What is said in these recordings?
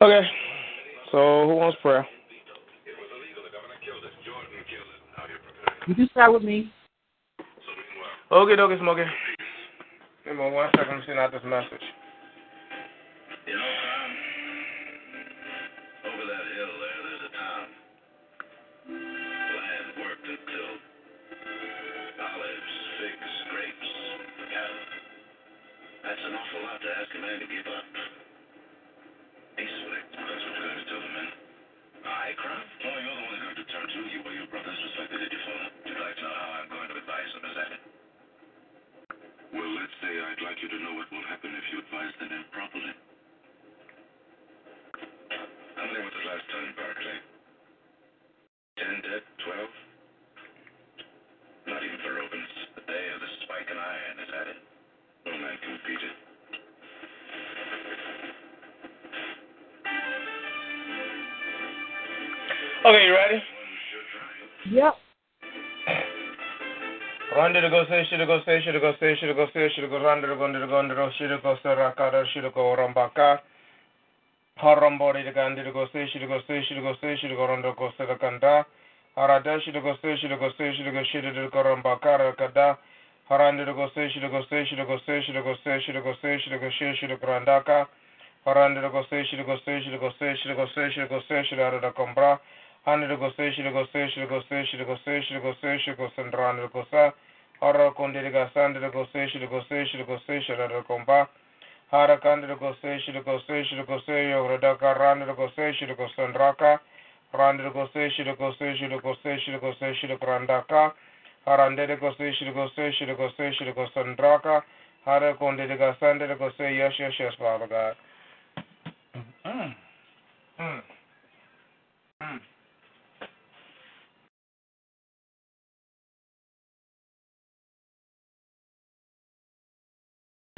Okay. So who wants prayer? Would you can start with me. Okay, okay, Smokey. Give me one second. I'm sending out this message. You know, Tom, over that hill there, there's a town. Land worked and. Olives, figs, grapes, cattle. That's an awful lot to ask a man to give up. Peacefully. Kraft? Oh, you're the one they're going to turn to. You or your brothers, your father. You'd like to know how I'm going to advise them, is that it? Well, let's say I'd like you to know what will happen if you advise them improperly. Okay, you ready? Yep. Randa to go say, should go say, should go say, should go say, should go randa to go go to should go say, rakada, should go rambaka. Harambori to gandi to go say, should go say, should go say, should go randa go say the. Harada should go say, should go say, should go should go rambaka, rakada. Haranda to go say, should go say, should go say, should go say, should go say, should go say, should go randaka. Haranda to go say, should go say, should go say, should go say, should go say, should go. Handa to go say, sa. Hara go say, yes, yes, yes, Father God. Mm. Mm. Mm.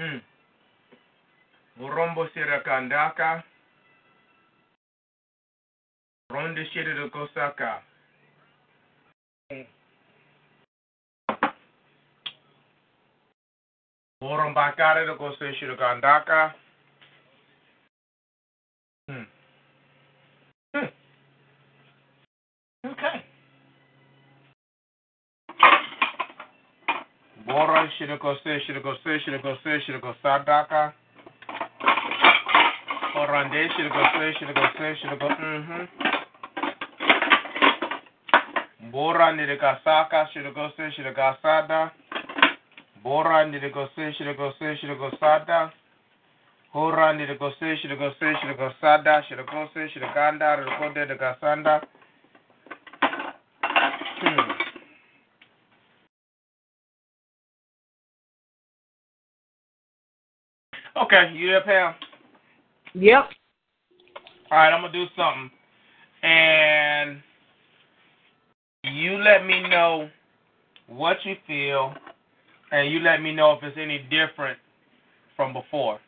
Mm. Burombo sirakandaka. Ronde de kosaka. Borombakare de kose shirikandaka. Hmm. Hmm. Okay. Bora shirikose shirikose shirikose shirikosadaka. Orande shirikose shiriko mhm. Bora nirikasaka shirikose shirikasada. Bora nirikose shirikose shirikosada. Hora nirikose shirikose shirikosada shirikose shirikanda rikode nirikasanda. Hmm. Okay, you there, Pam? Yep. All right, I'm gonna do something, and you let me know what you feel, and you let me know if it's any different from before.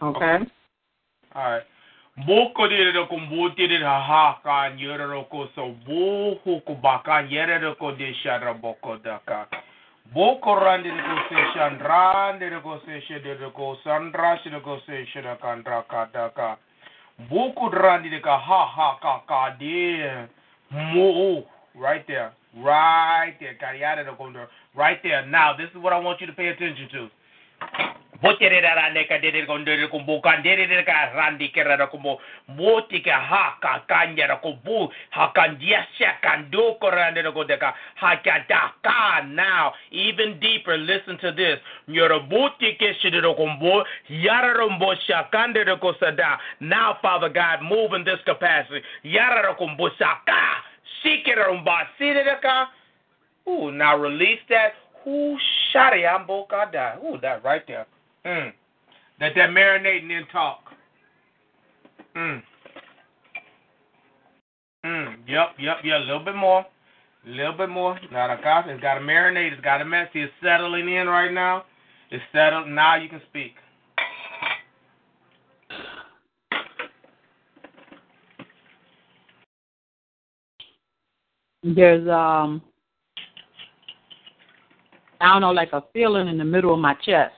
Okay. All right. Boko de de ko mbuti de ha ko so bo ko baka yere ko de daka. Boko randi ko se shandra de ko se she de ko sandra she de ko se she de kandra ka daka. Boko randi de ka ha ha ka ka de mo right there. Right there. Kariada de right there. Now, this is what I want you to pay attention to. Botere da rande ka dere gondere kumbu kandere de ka randi kera kumbu moti ka haka kanyera kumbu hakandia shakando korande ko deka hakadaka now even deeper listen to this nyoro buti ke shidero kumbu yararombo shakande ko sada now father god move in this capacity yarara kumbu saka shikiromba sideka Ooh, now release that. Ooh, shari ambo kada. Ooh, that right there. Mm. That marinate and then talk. Mm. Mm. Yep, yep, yeah. A little bit more. A little bit more. Now the coffee, it's got to marinate. It's got to mess. It's settling in right now. It's settled. Now you can speak. There's um I don't know, like a feeling in the middle of my chest.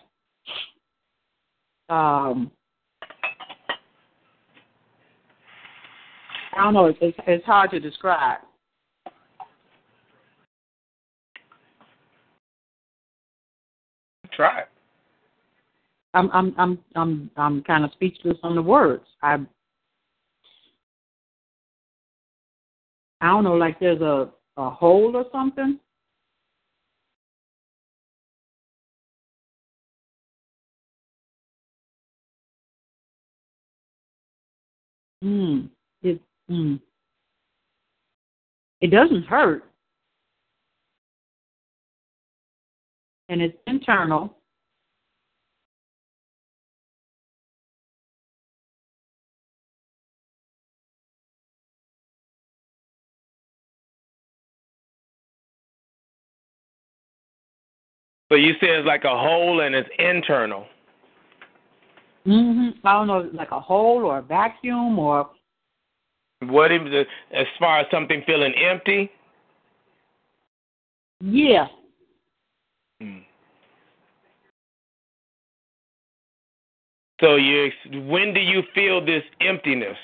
Um, I don't know. It's, it's, it's hard to describe. Try it. I'm I'm I'm I'm I'm kind of speechless on the words. I I don't know, like there's a a hole or something. Mm. It mm. It doesn't hurt. And it's internal. So you say it's like a hole and it's internal. Mhm. I don't know, like a hole or a vacuum or What is the, as far as something feeling empty? yeah. Mm. So you, when do you feel this emptiness?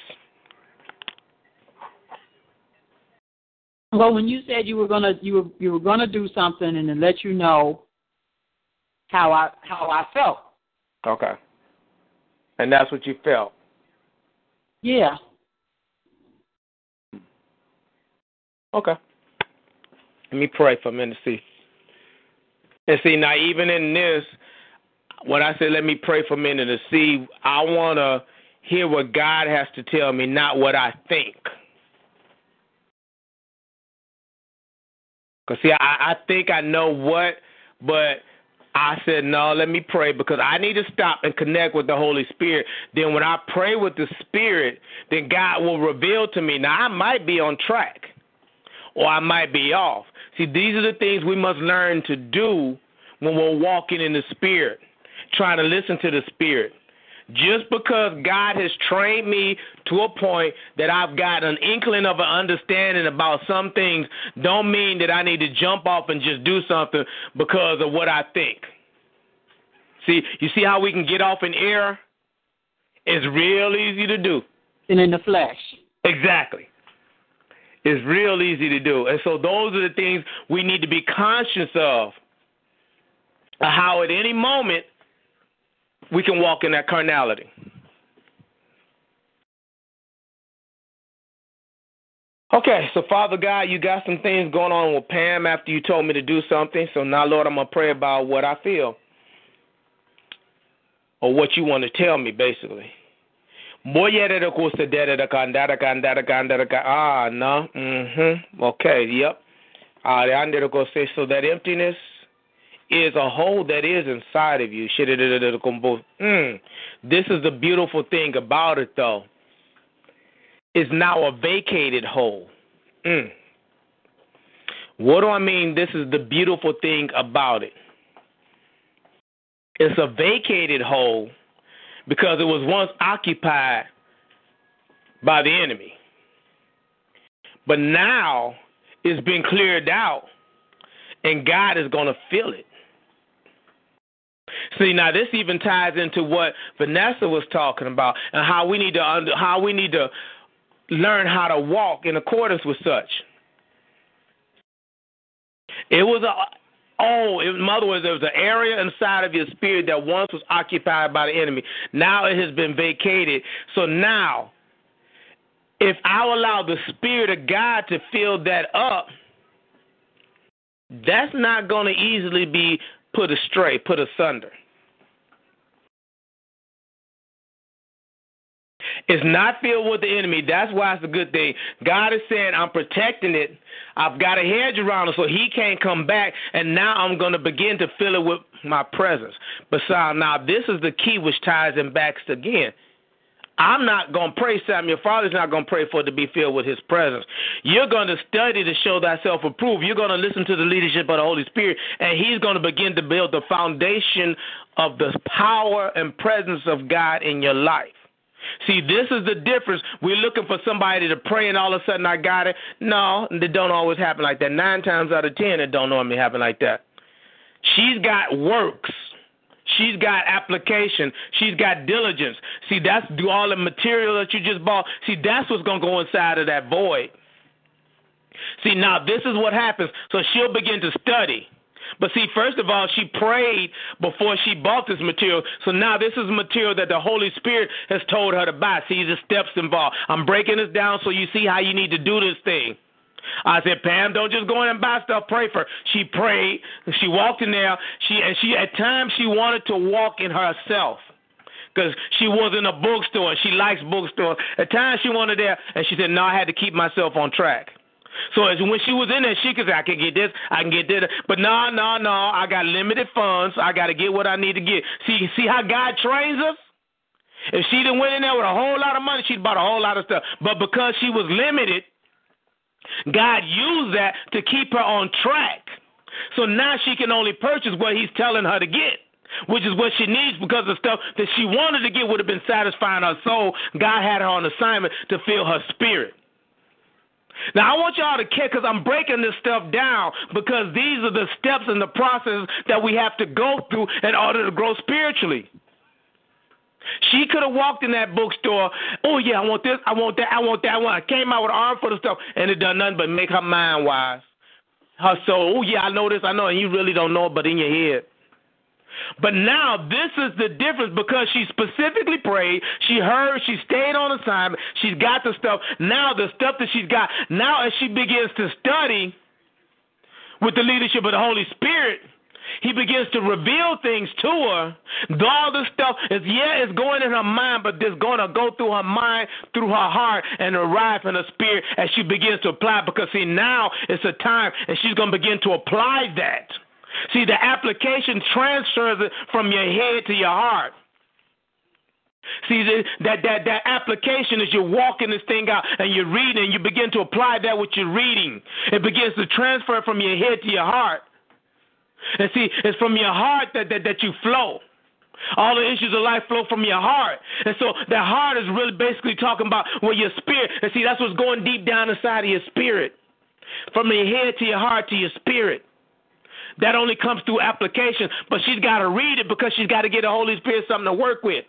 Well, when you said you were gonna you were you were gonna do something and then let you know how I how I felt. Okay. And that's what you felt. Yeah. Okay. Let me pray for a minute. To see. And see now, even in this, when I say let me pray for a minute to see, I want to hear what God has to tell me, not what I think. Cause see, I, I think I know what, but I said no. Let me pray because I need to stop and connect with the Holy Spirit. Then when I pray with the Spirit, then God will reveal to me. Now I might be on track, or I might be off. See, these are the things we must learn to do when we're walking in the Spirit, trying to listen to the Spirit. Just because God has trained me to a point that I've got an inkling of an understanding about some things, don't mean that I need to jump off and just do something because of what I think. See, you see how we can get off in error? It's real easy to do. And in the flesh. Exactly. It's real easy to do. And so those are the things we need to be conscious of. How at any moment we can walk in that carnality. Okay, so Father God, you got some things going on with Pam after you told me to do something. So now, Lord, I'm going to pray about what I feel or what you want to tell me, basically. Ah, no. Mm-hmm. Okay, yep. So that emptiness is a hole that is inside of you. Mm. This is the beautiful thing about it, though. It's now a vacated hole. Mm. What do I mean? This is the beautiful thing about it. It's a vacated hole because it was once occupied by the enemy. But now it's been cleared out, and God is going to fill it. See, now this even ties into what Vanessa was talking about, and how we need to under, how we need to learn how to walk in accordance with such. It was a Oh, in other words, there was an area inside of your spirit that once was occupied by the enemy. Now it has been vacated. So now, if I allow the Spirit of God to fill that up, that's not going to easily be put astray, put asunder. It's not filled with the enemy. That's why it's a good thing. God is saying, I'm protecting it. I've got a hedge around it so he can't come back. And now I'm going to begin to fill it with my presence. Besides, now this is the key which ties him back again. I'm not going to pray, Sam. Your father's not going to pray for it to be filled with his presence. You're going to study to show thyself approved. You're going to listen to the leadership of the Holy Spirit, and he's going to begin to build the foundation of the power and presence of God in your life. See, this is the difference. We're looking for somebody to pray, and all of a sudden I got it. No, it don't always happen like that. Nine times out of ten, it don't normally happen like that. She's got works. She's got application. She's got diligence. See, that's do all the material that you just bought. See, that's what's gonna go inside of that void. See, now this is what happens. So she'll begin to study. But see, first of all, she prayed before she bought this material. So now this is material that the Holy Spirit has told her to buy. See the steps involved. I'm breaking this down so you see how you need to do this thing. I said, Pam, don't just go in and buy stuff. Pray for her. She prayed. She walked in there. She and she at times she wanted to walk in herself because she was in a bookstore. She likes bookstores. At times she wanted there, and she said, No, I had to keep myself on track. So as when she was in there, she could say, I can get this, I can get that. But no, no, no, I got limited funds. I got to get what I need to get. See, see how God trains us? If she didn't went in there with a whole lot of money, she'd bought a whole lot of stuff. But because she was limited, God used that to keep her on track. So now she can only purchase what He's telling her to get which is what she needs because the stuff that she wanted to get would have been satisfying her soul. God had her on assignment to fill her spirit. Now, I want y'all to care because I'm breaking this stuff down because these are the steps and the process that we have to go through in order to grow spiritually. She could have walked in that bookstore. Oh yeah, I want this, I want that, I want that. Want. I came out with an armful of stuff, and it done nothing but make her mind wise. Her soul. Oh yeah, I know this, I know, and you really don't know it, but in your head. But now this is the difference because she specifically prayed. She heard. She stayed on assignment. She's got the stuff. Now the stuff that she's got. Now as she begins to study with the leadership of the Holy Spirit, he begins to reveal things to her. All this stuff is yeah, it's going in her mind, but it's going to go through her mind, through her heart, and arrive in her spirit as she begins to apply. Because see, now it's a time, and she's going to begin to apply that. See, the application transfers it from your head to your heart. See that that that application is you're walking this thing out and you're reading and you begin to apply that what you're reading. It begins to transfer from your head to your heart. And see, it's from your heart that that, that you flow. All the issues of life flow from your heart. And so that heart is really basically talking about where your spirit. And see, that's what's going deep down inside of your spirit. From your head to your heart to your spirit. That only comes through application, but she's got to read it because she's got to get the Holy Spirit something to work with.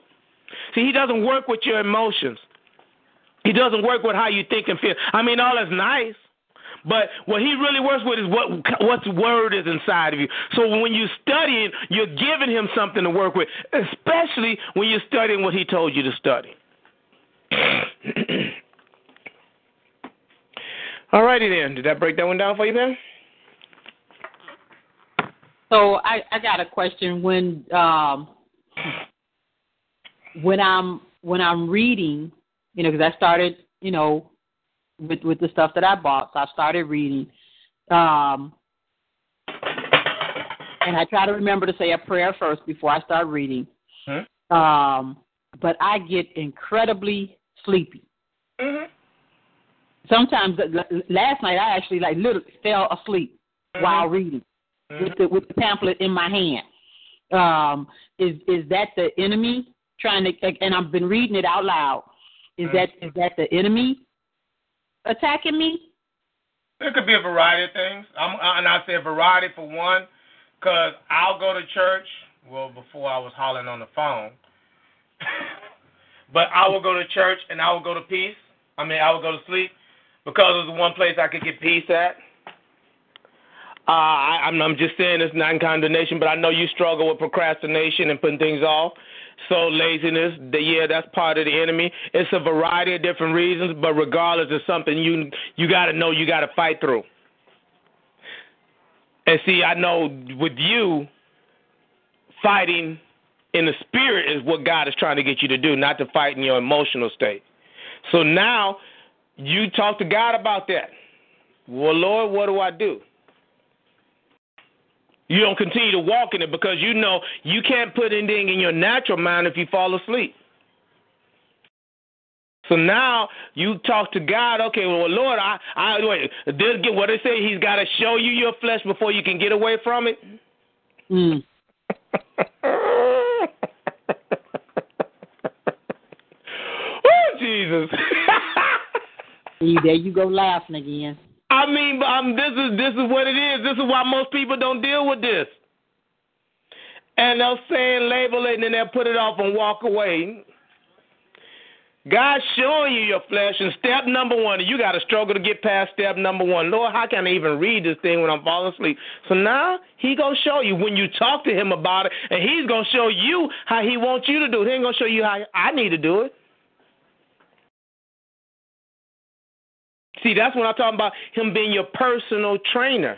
See, He doesn't work with your emotions. He doesn't work with how you think and feel. I mean, all that's nice, but what he really works with is what what word is inside of you. So when you're studying, you're giving him something to work with, especially when you're studying what he told you to study. All righty then. Did that break that one down for you, man? So I, I got a question when um, when I'm when I'm reading, you know, because I started, you know, with with the stuff that I bought, so I started reading, um, and I try to remember to say a prayer first before I start reading. Hmm? Um, but I get incredibly sleepy. Mm-hmm. Sometimes last night I actually like literally fell asleep mm-hmm. while reading mm-hmm. with the with the pamphlet in my hand. Um, is is that the enemy trying to? And I've been reading it out loud. Is mm-hmm. that is that the enemy attacking me? There could be a variety of things. I'm, and I say a variety for one, because I'll go to church. Well, before I was hollering on the phone, but I will go to church and I will go to peace. I mean, I will go to sleep because it was the one place I could get peace at. Uh, I, I'm, I'm just saying it's not condemnation, but I know you struggle with procrastination and putting things off. So laziness, the, yeah, that's part of the enemy. It's a variety of different reasons, but regardless, it's something you you got to know you got to fight through. And see, I know with you, fighting in the spirit is what God is trying to get you to do, not to fight in your emotional state. So now you talk to God about that. Well, Lord, what do I do? You don't continue to walk in it because you know you can't put anything in your natural mind if you fall asleep. So now you talk to God. Okay, well, Lord, I, I wait. This, what they say, He's got to show you your flesh before you can get away from it. Mm. oh, Jesus. See, there you go laughing again. I mean, um, this is this is what it is. This is why most people don't deal with this. And they'll say and label it, and then they'll put it off and walk away. God's showing you your flesh, and step number one, you got to struggle to get past step number one. Lord, how can I even read this thing when I'm falling asleep? So now He gonna show you when you talk to Him about it, and He's gonna show you how He wants you to do it. He ain't gonna show you how I need to do it. See, that's what I'm talking about. Him being your personal trainer.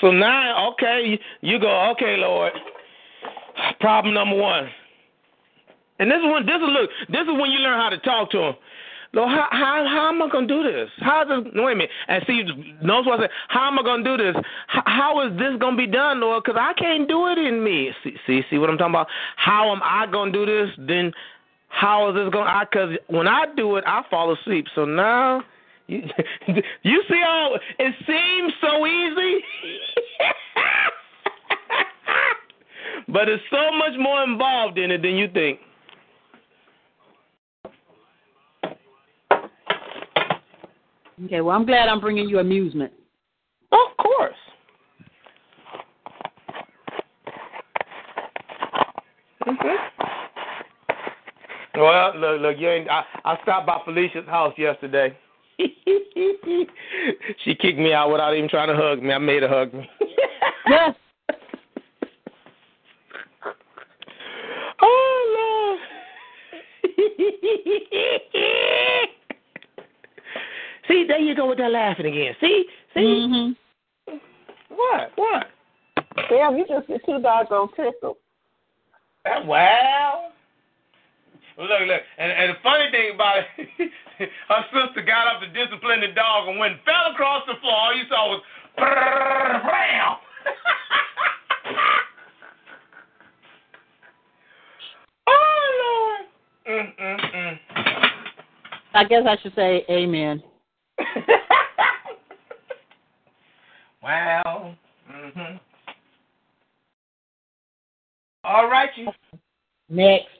So now, okay, you go, okay, Lord. Problem number one. And this is when this is look, this is when you learn how to talk to him. Lord, how how, how am I gonna do this? How is this? Wait a minute. And see, notice what I said. How am I gonna do this? How, how is this gonna be done, Lord? Because I can't do it in me. See, see, see what I'm talking about? How am I gonna do this? Then how is this going? to Because when I do it, I fall asleep. So now, you, you see how it seems so easy, but it's so much more involved in it than you think. Okay, well, I'm glad I'm bringing you amusement. Of course. Mm-hmm. Well, look, look, you ain't. I, I stopped by Felicia's house yesterday. she kicked me out without even trying to hug me. I made her hug me. yes. Oh Lord. See, there you go with that laughing again. See, see. Mm-hmm. What? What? Damn, you just get too doggone tickled. Well. Look, look, and, and the funny thing about it, her sister got up to discipline the dog, and when it fell across the floor, all you saw was bam. oh Lord. Mm, mm, mm. I guess I should say amen. wow. Mhm. All right, you. Next.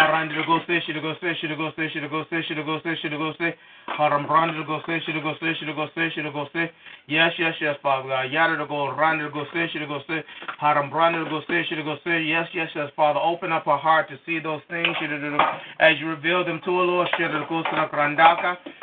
Rondi to go say, should go say, should go say. Holy Spirit, Morombo, should go say, should go move in her heart, should go say, and her life, should go as revealed to her the word of God, should go Randi to go say, Harambo, should go say, should go say, should go say, Harandi to go say, should go say, should Rambo, should Gandaka, Harambo, should go say,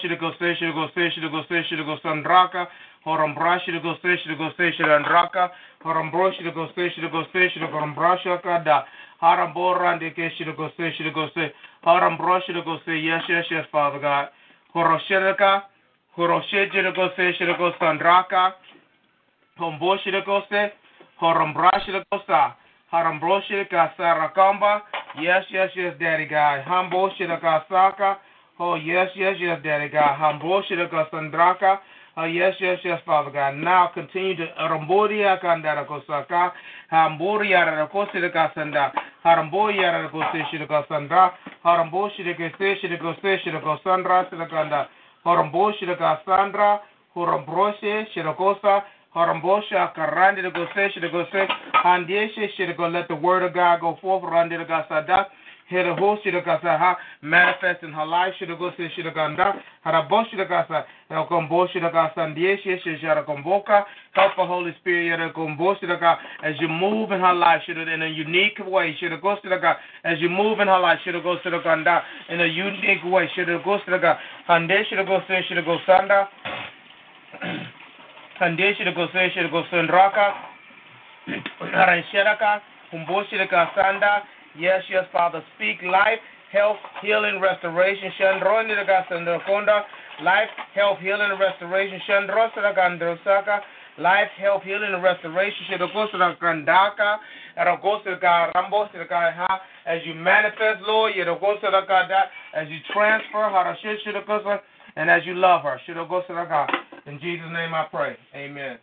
should go say, should go say, should go Sandraka. Horambra should go say, should go say, should Andraka. Horambro should go say, should go say, should go Rambrasha Kada. Harambo Randike should go say, should go say. Harambro should go say, yes, yes, yes, Father God. Should go say, go Sandraka. Homboshirikose, Horambrashirikosa, Harambroshilikasa Yes, yes, yes, Daddy God. Hamboshirikasaka. Oh, yes, yes, yes, Daddy God. Hamboshirikasandraka. Oh, yes, yes, yes, Father God. Now continue to Ramboria Kandara Kosaka, Hamboria Rakosika Sanda, Haramboya Rakosika Sandra, Haramboshika Shirika Shirika Sandra Silikanda, Haramboshika Sandra, Hurambroshe Shirakosa, Harambosha Karandi to go say, should go say, Handieshe should go let the word of God go forth, Randi Gasada. Here the whole should ha manifest in her life should go say should have gone down. Harabosh should have got El combo should have got Sandieshe should have convoca. Help the Holy Spirit have got as you move in her life should in a unique way to the as you move in her life should have go to ganda in a unique way the God. Hande should have go say should have go sanda. Hande should have go say should have Yes, yes, Father. Speak life, health, healing, restoration. Shandroni Konda. Life, health, healing, and restoration. Shandrosaka. Life, health, healing, and restoration. Shidokosaka Kandaka. Erogosaka Rambosaka. As you manifest, Lord, Yedogosaka as you transfer Harashishidokosaka and as you love her. Shidogosaka. In Jesus' name I pray. Amen.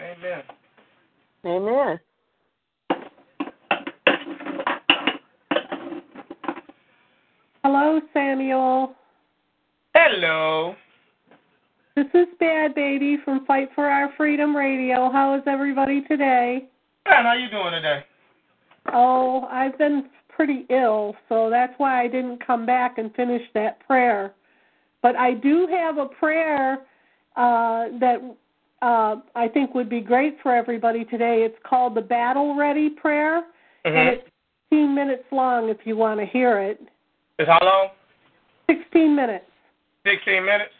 Amen. Amen. Hello, Samuel. Hello. This is Bad Baby from Fight for Our Freedom Radio. How is everybody today? Man, how you doing today? Oh, I've been pretty ill, so that's why I didn't come back and finish that prayer. But I do have a prayer uh, that uh, I think would be great for everybody today. It's called the Battle Ready Prayer, mm-hmm. and it's 15 minutes long if you want to hear it. It's how long? 16 minutes. 16 minutes?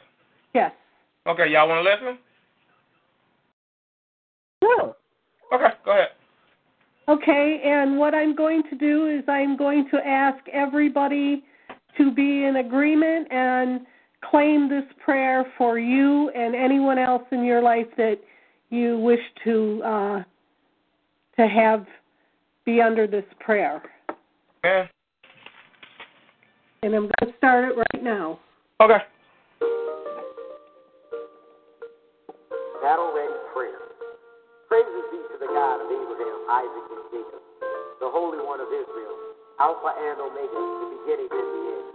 Yes. Okay, y'all want to listen? No. Okay, go ahead. Okay, and what I'm going to do is I'm going to ask everybody to be in agreement and claim this prayer for you and anyone else in your life that you wish to uh, to have be under this prayer. Okay and I'm going to start it right now. Okay. Battle ready prayer. Praises be to the God of Abraham, Isaac, and Jacob, the Holy One of Israel, Alpha and Omega, the beginning and the end.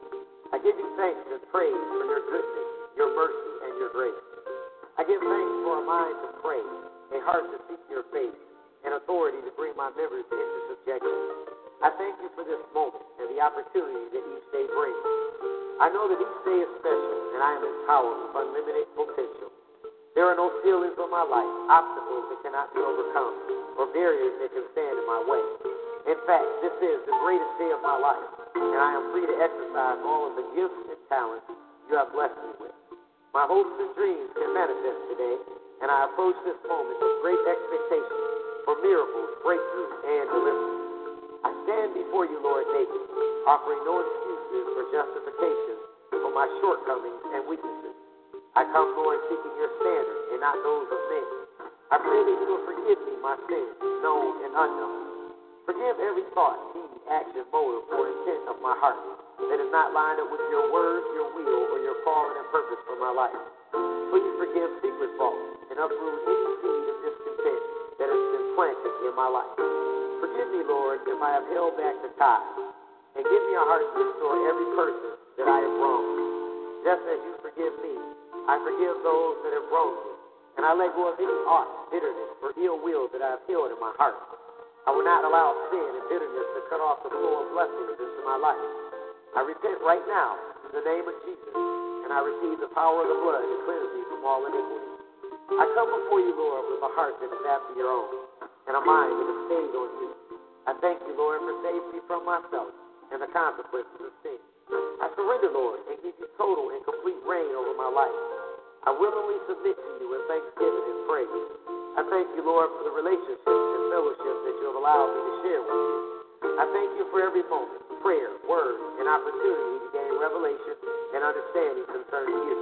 I give you thanks and praise for your goodness, your mercy, and your grace. I give thanks for a mind to pray, a heart to seek your face, and authority to bring my members into subjection. I thank you for this moment and the opportunity that each day brings. I know that each day is special, and I am empowered with unlimited potential. There are no ceilings on my life, obstacles that cannot be overcome, or barriers that can stand in my way. In fact, this is the greatest day of my life, and I am free to exercise all of the gifts and talents you have blessed me with. My hopes and dreams can manifest today, and I approach this moment with great expectation for miracles, breakthrough, and deliverance. I stand before you, Lord, naked, offering no excuses or justification for my shortcomings and weaknesses. I come, Lord, seeking your standard and not those of men. I pray that you will forgive me my sins, known and unknown. Forgive every thought, deed, action, motive, or intent of my heart that is not lined up with your words, your will, or your calling and purpose for my life. Please forgive secret faults and uproot any seed of discontent that has been planted in my life. Forgive me, Lord, if I have held back the tithe, and give me a heart to restore every person that I have wronged. Just as you forgive me, I forgive those that have wronged me, and I let go of any art, bitterness, or ill will that I have held in my heart. I will not allow sin and bitterness to cut off the flow of blessings into my life. I repent right now in the name of Jesus, and I receive the power of the blood to cleanse me from all iniquity. I come before you, Lord, with a heart that is after your own and a mind that is stayed on you. I thank you, Lord, for saving me from myself and the consequences of sin. I surrender, Lord, and give you total and complete reign over my life. I willingly submit to you in thanksgiving and praise. I thank you, Lord, for the relationships and fellowship that you have allowed me to share with you. I thank you for every moment, prayer, word, and opportunity to gain revelation and understanding concerning you.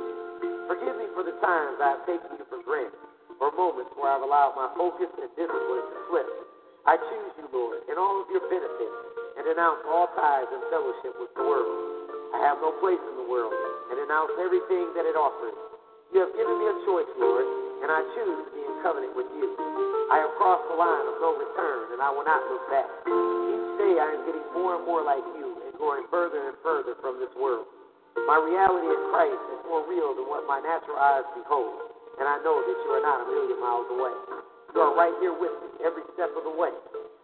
Forgive me for the times I have taken you for granted or moments where I've allowed my focus and discipline to slip. I choose you, Lord, in all of your benefits, and denounce all ties and fellowship with the world. I have no place in the world, and denounce everything that it offers. You have given me a choice, Lord, and I choose to be in covenant with you. I have crossed the line of no return, and I will not look back. Each day I am getting more and more like you and going further and further from this world. My reality in Christ is more real than what my natural eyes behold, and I know that you are not a million miles away. You are right here with me every step of the way.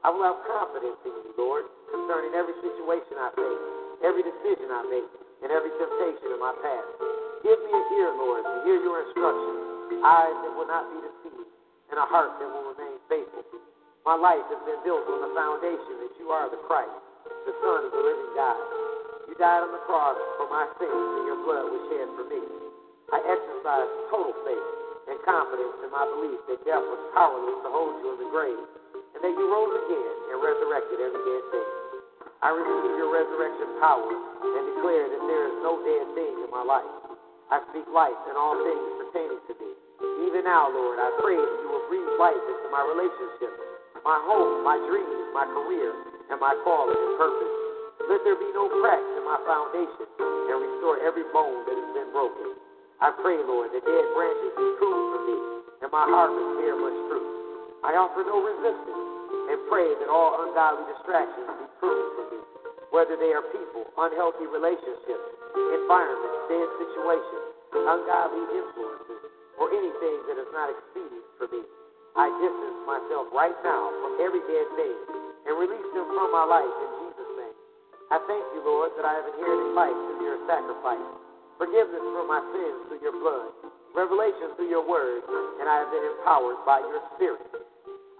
I will have confidence in you, Lord, concerning every situation I face, every decision I make, and every temptation in my path. Give me an ear, Lord, to hear your instructions, eyes that will not be deceived, and a heart that will remain faithful. My life has been built on the foundation that you are the Christ, the Son of the living God. You died on the cross for my sins, and your blood was shed for me. I exercise total faith and confidence in my belief that death was powerless to hold you in the grave, and that you rose again and resurrected every dead thing. I receive your resurrection power and declare that there is no dead thing in my life. I speak life in all things pertaining to me. Even now, Lord, I pray that you will breathe life into my relationships, my home, my dreams, my career, and my calling and purpose. Let there be no cracks in my foundation and restore every bone that has been broken. I pray, Lord, that dead branches be pruned for me, and my harvest bear much fruit. I offer no resistance, and pray that all ungodly distractions be pruned from me, whether they are people, unhealthy relationships, environments, dead situations, ungodly influences, or anything that is not expedient for me. I distance myself right now from every dead thing and release them from my life in Jesus' name. I thank you, Lord, that I have inherited life through your sacrifice forgiveness for my sins through your blood, revelation through your word, and I have been empowered by your spirit.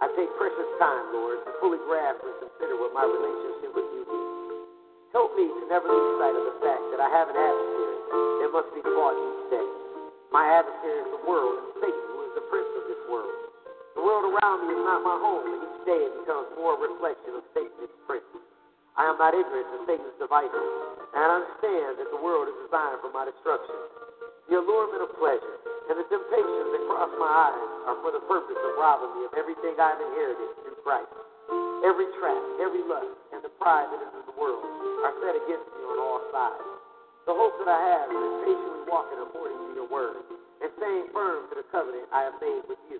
I take precious time, Lord, to fully grasp and consider what my relationship with you is. Help me to never lose sight of the fact that I have an adversary that must be fought each day. My adversary is the world and Satan, who is the prince of this world. The world around me is not my home, and each day it becomes more a reflection of Satan's prince. I am not ignorant to Satan's devices, and I understand that the world is designed for my destruction. The allurement of pleasure and the temptations that cross my eyes are for the purpose of robbing me of everything I've inherited through Christ. Every trap, every lust, and the pride that is in the world are set against me on all sides. The hope that I have is patiently walking according to your word and staying firm to the covenant I have made with you.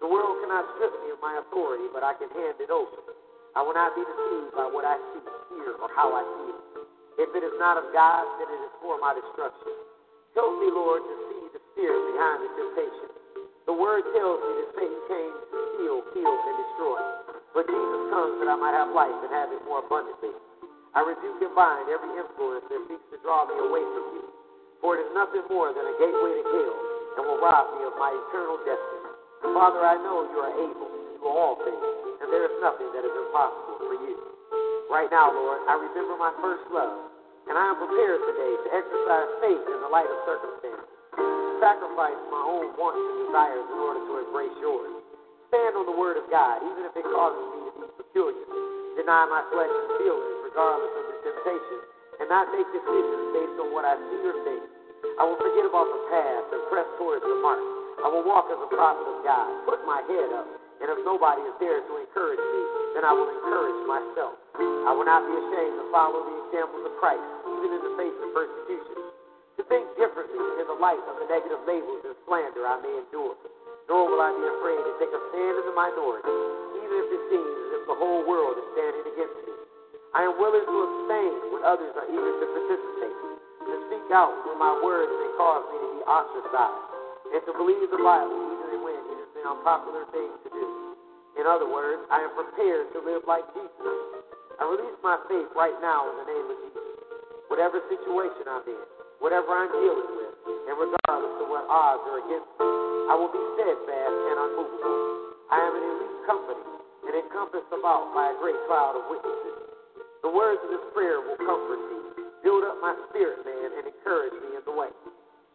The world cannot strip me of my authority, but I can hand it over. I will not be deceived by what I see, hear, or how I feel. If it is not of God, then it is for my destruction. Help me, Lord, to see the spirit behind the temptation. The word tells me that Satan came to steal, kill, and destroy. But Jesus comes that I might have life and have it more abundantly. I rebuke and bind every influence that seeks to draw me away from you. For it is nothing more than a gateway to hell and will rob me of my eternal destiny. Father, I know you are able do all things, and there is nothing that is impossible for you. Right now, Lord, I remember my first love and I am prepared today to exercise faith in the light of circumstances, sacrifice my own wants and desires in order to embrace yours. Stand on the word of God, even if it causes me to be peculiar. Deny my flesh and feelings, regardless of the temptation, and not make decisions based on what I see or think. I will forget about the past and press towards the mark. I will walk as a prophet of God, put my head up, and if nobody is there to encourage me, then I will encourage myself. I will not be ashamed to follow the examples of Christ, even in the face of persecution. To think differently in the light of the negative labels and slander I may endure. Nor will I be afraid to take a stand in the minority, even if it seems as if the whole world is standing against me. I am willing to abstain when others are eager to participate, to speak out when my words may cause me to be ostracized, and to believe the Bible even when it it is an unpopular thing to do. In other words, I am prepared to live like Jesus. I release my faith right now in the name of Jesus. Whatever situation I'm in, whatever I'm dealing with, and regardless of what odds are against me, I will be steadfast and unmovable. I am in elite company and encompassed about by a great cloud of witnesses. The words of this prayer will comfort me, build up my spirit, man, and encourage me in the way.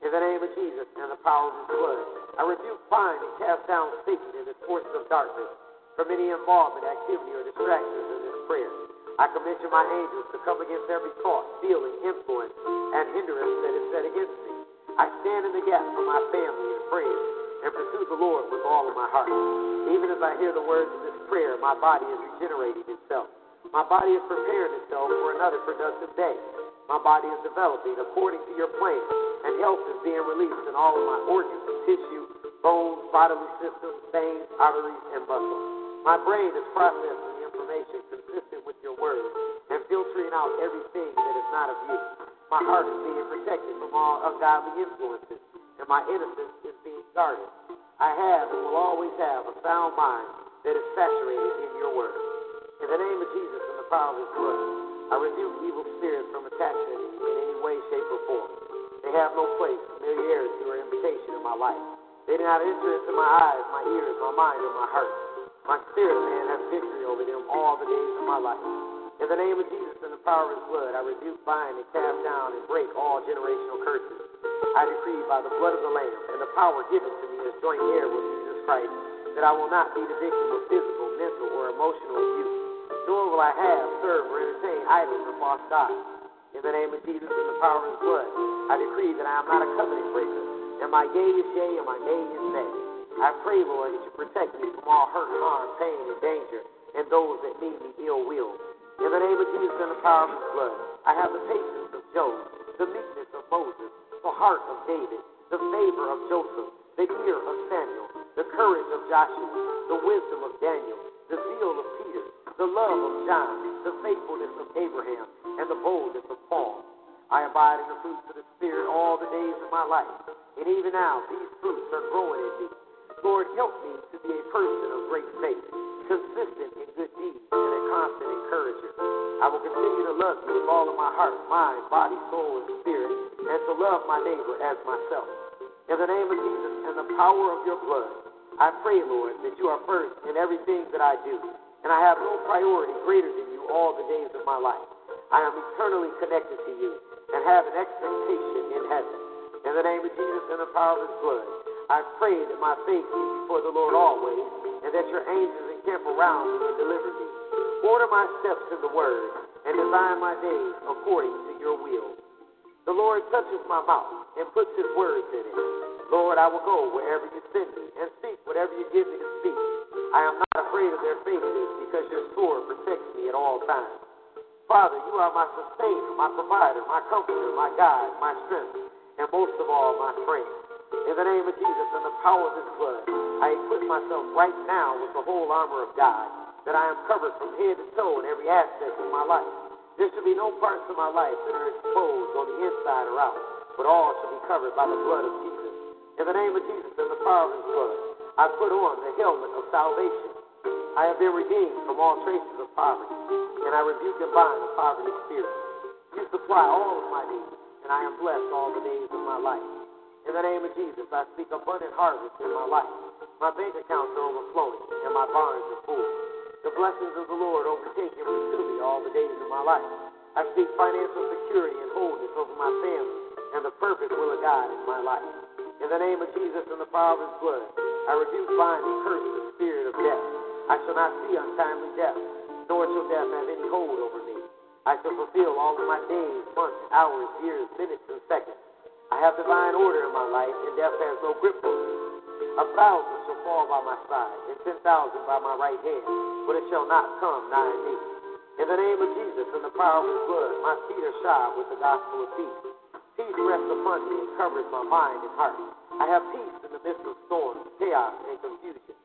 In the name of Jesus and the power of his blood, I rebuke, bind, and cast down Satan and his forces of darkness from any involvement, activity, or distractions in this prayer. I commission my angels to come against every thought, feeling, influence, and hindrance that is set against me. I stand in the gap for my family and friends, and pursue the Lord with all of my heart. Even as I hear the words of this prayer, my body is regenerating itself. My body is preparing itself for another productive day. My body is developing according to your plan, and health is being released in all of my organs, tissue, bones, bodily systems, veins, arteries, and muscles. My brain is processing information consistent with your word and filtering out everything that is not of you. My heart is being protected from all ungodly influences, and my innocence is being guarded. I have and will always have a sound mind that is saturated in your word. In the name of Jesus and the power of his blood, I rebuke evil spirits from attaching in any way, shape, or form. They have no place, familiarity, or invitation in my life. They do not enter into my eyes, my ears, my mind, or my heart. My spirit man has victory over them all the days of my life. In the name of Jesus and the power of his blood, I rebuke, bind, and cast down and break all generational curses. I decree by the blood of the Lamb and the power given to me as joint heir with Jesus Christ that I will not be the victim of physical, mental, or emotional abuse, nor will I have, serve, or entertain idols or false gods. In the name of Jesus and the power of his blood, I decree that I am not a covenant breaker, and my yea is yea and my nay is nay. I pray, Lord, that you protect me from all hurt, harm, pain, and danger, and those that need me ill will. In the name of Jesus and the power of his blood, I have the patience of Job, the meekness of Moses, the heart of David, the favor of Joseph, the ear of Samuel, the courage of Joshua, the wisdom of Daniel, the zeal of Peter, the love of John, the faithfulness of Abraham, and the boldness of Paul. I abide in the fruits of the Spirit all the days of my life, and even now these fruits are growing in me. Lord, help me to be a person of great faith, consistent in good deeds, and a constant encourager. I will continue to love you with all of my heart, mind, body, soul, and spirit, and to love my neighbor as myself. In the name of Jesus and the power of your blood, I pray, Lord, that you are first in everything that I do, and I have no priority greater than you all the days of my life. I am eternally connected to you and have an expectation in heaven. In the name of Jesus and the power of his blood, I pray that my faith be before the Lord always, and that your angels encamp around me and deliver me. Order my steps in the word, and design my days according to your will. The Lord touches my mouth and puts his words in it. Lord, I will go wherever you send me and speak whatever you give me to speak. I am not afraid of their faces because your sword protects me at all times. Father, you are my sustainer, my provider, my comforter, my guide, my strength, and most of all, my friend. In the name of Jesus and the power of his blood, I equip myself right now with the whole armor of God, that I am covered from head to toe in every aspect of my life. There should be no parts of my life that are exposed on the inside or out, but all should be covered by the blood of Jesus. In the name of Jesus and the power of his blood, I put on the helmet of salvation. I have been redeemed from all traces of poverty, and I rebuke and bind the poverty spirit. You supply all of my needs, and I am blessed all the days of my life. In the name of Jesus, I speak abundant harvest in my life. My bank accounts are overflowing, and my barns are full. The blessings of the Lord overtake and pursue me all the days of my life. I speak financial security and wholeness over my family and the perfect will of God in my life. In the name of Jesus and the power of his blood, I rebuke, bind, and curse the spirit of death. I shall not see untimely death, nor shall death have any hold over me. I shall fulfill all of my days, months, hours, years, minutes, and seconds. I have divine order in my life, and death has no grip on me. A thousand shall fall by my side, and ten thousand by my right hand, but it shall not come nigh me. In the name of Jesus and the power of his blood, my feet are shod with the gospel of peace. Peace rests upon me and covers my mind and heart. I have peace in the midst of storms, chaos, and confusion.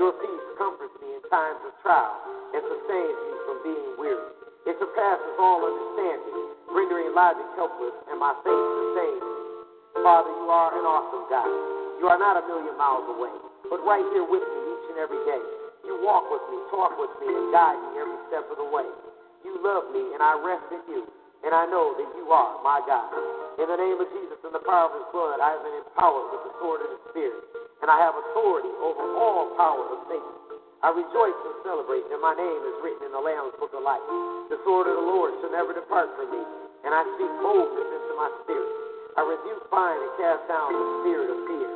Your peace comforts me in times of trial and sustains me from being weary. It surpasses all understanding, rendering logic helpless and my faith sustained. Father, you are an awesome God. You are not a million miles away, but right here with me each and every day. You walk with me, talk with me, and guide me every step of the way. You love me, and I rest in you, and I know that you are my God. In the name of Jesus and the power of his blood, I have been empowered with the sword of the Spirit, and I have authority over all power of Satan. I rejoice and celebrate that my name is written in the Lamb's book of life. The sword of the Lord shall never depart from me, and I speak boldness into my spirit. I rebuke, bind, and cast down the spirit of fear.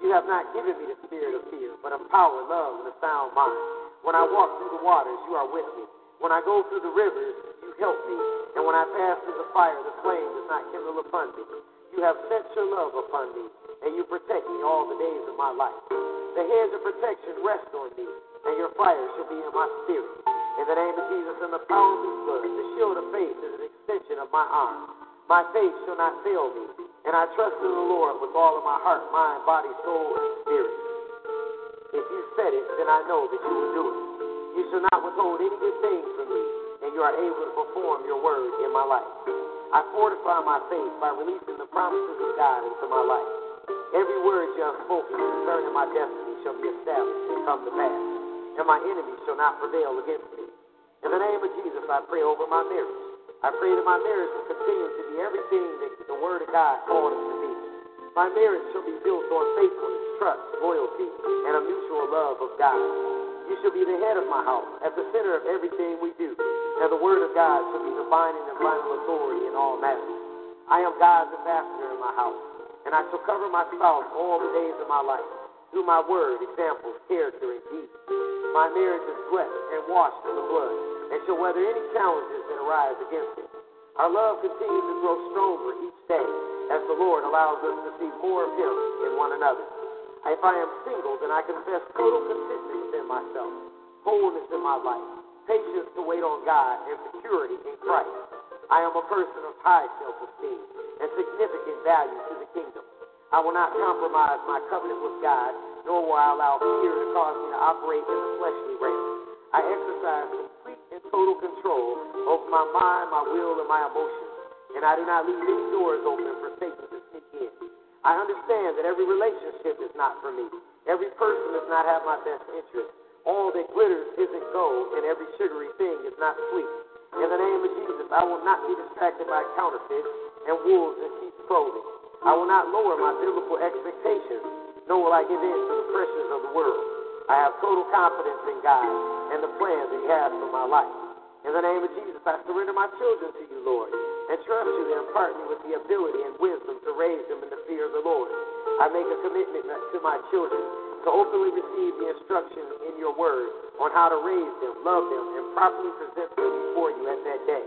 You have not given me the spirit of fear, but of power, love, and a sound mind. When I walk through the waters, you are with me. When I go through the rivers, you help me. And when I pass through the fire, the flame does not kindle upon me. You have set your love upon me, and you protect me all the days of my life. The hands of protection rest on me, and your fire shall be in my spirit. In the name of Jesus and the power of his blood, the shield of faith is an extension of my arm. My faith shall not fail me, and I trust in the Lord with all of my heart, mind, body, soul, and spirit. If you said it, then I know that you will do it. You shall not withhold any good thing from me, and you are able to perform your word in my life. I fortify my faith by releasing the promises of God into my life. Every word you have spoken concerning my destiny shall be established and come to pass, and my enemies shall not prevail against me. In the name of Jesus, I pray over my marriage. I pray that my marriage will continue to be everything that the Word of God called it to be. My marriage shall be built on faithfulness, trust, loyalty, and a mutual love of God. You shall be the head of my house, at the center of everything we do, and the Word of God shall be the binding and final authority in all matters. I am God's ambassador in my house, and I shall cover my spouse all the days of my life through my word, examples, character, and deeds. My marriage is blessed and washed in the blood, and shall weather any challenges that arise against it. Our love continues to grow stronger each day as the Lord allows us to see more of Him in one another. If I am single, then I confess total contentment within myself, wholeness in my life, patience to wait on God, and security in Christ. I am a person of high self esteem and significant value to the kingdom. I will not compromise my covenant with God, nor will I allow fear to cause me to operate in the fleshly realm. I exercise complete and total control over my mind, my will, and my emotions, and I do not leave any doors open for Satan to sneak in. I understand that every relationship is not for me. Every person does not have my best interest. All that glitters isn't gold, and every sugary thing is not sweet. In the name of Jesus, I will not be distracted by counterfeits and wolves in sheep's clothing. I will not lower my biblical expectations, nor will I give in to the pressures of the world. I have total confidence in God and the plans that He has for my life. In the name of Jesus, I surrender my children to you, Lord, and trust you to impart me with the ability and wisdom to raise them in the fear of the Lord. I make a commitment to my children to openly receive the instruction in your word on how to raise them, love them, and properly present them before you at that day.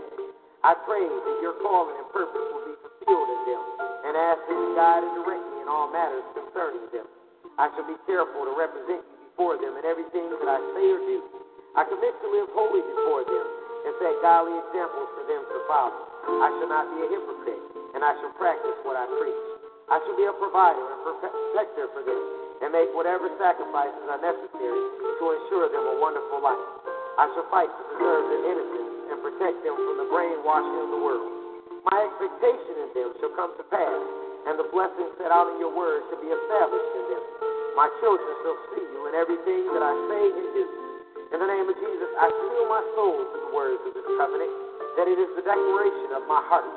I pray that your calling and purpose will be them, and ask that you guide and direct me in all matters concerning them. I shall be careful to represent you before them in everything that I say or do. I commit to live holy before them and set godly examples for them to follow. I shall not be a hypocrite, and I shall practice what I preach. I shall be a provider and protector for them, and make whatever sacrifices are necessary to ensure them a wonderful life. I shall fight to preserve their innocence and protect them from the brainwashing of the world. My expectation in them shall come to pass, and the blessings set out in your word shall be established in them. My children shall see you in everything that I say and do. In the name of Jesus, I seal my soul to the words of this covenant, that it is the declaration of my heart,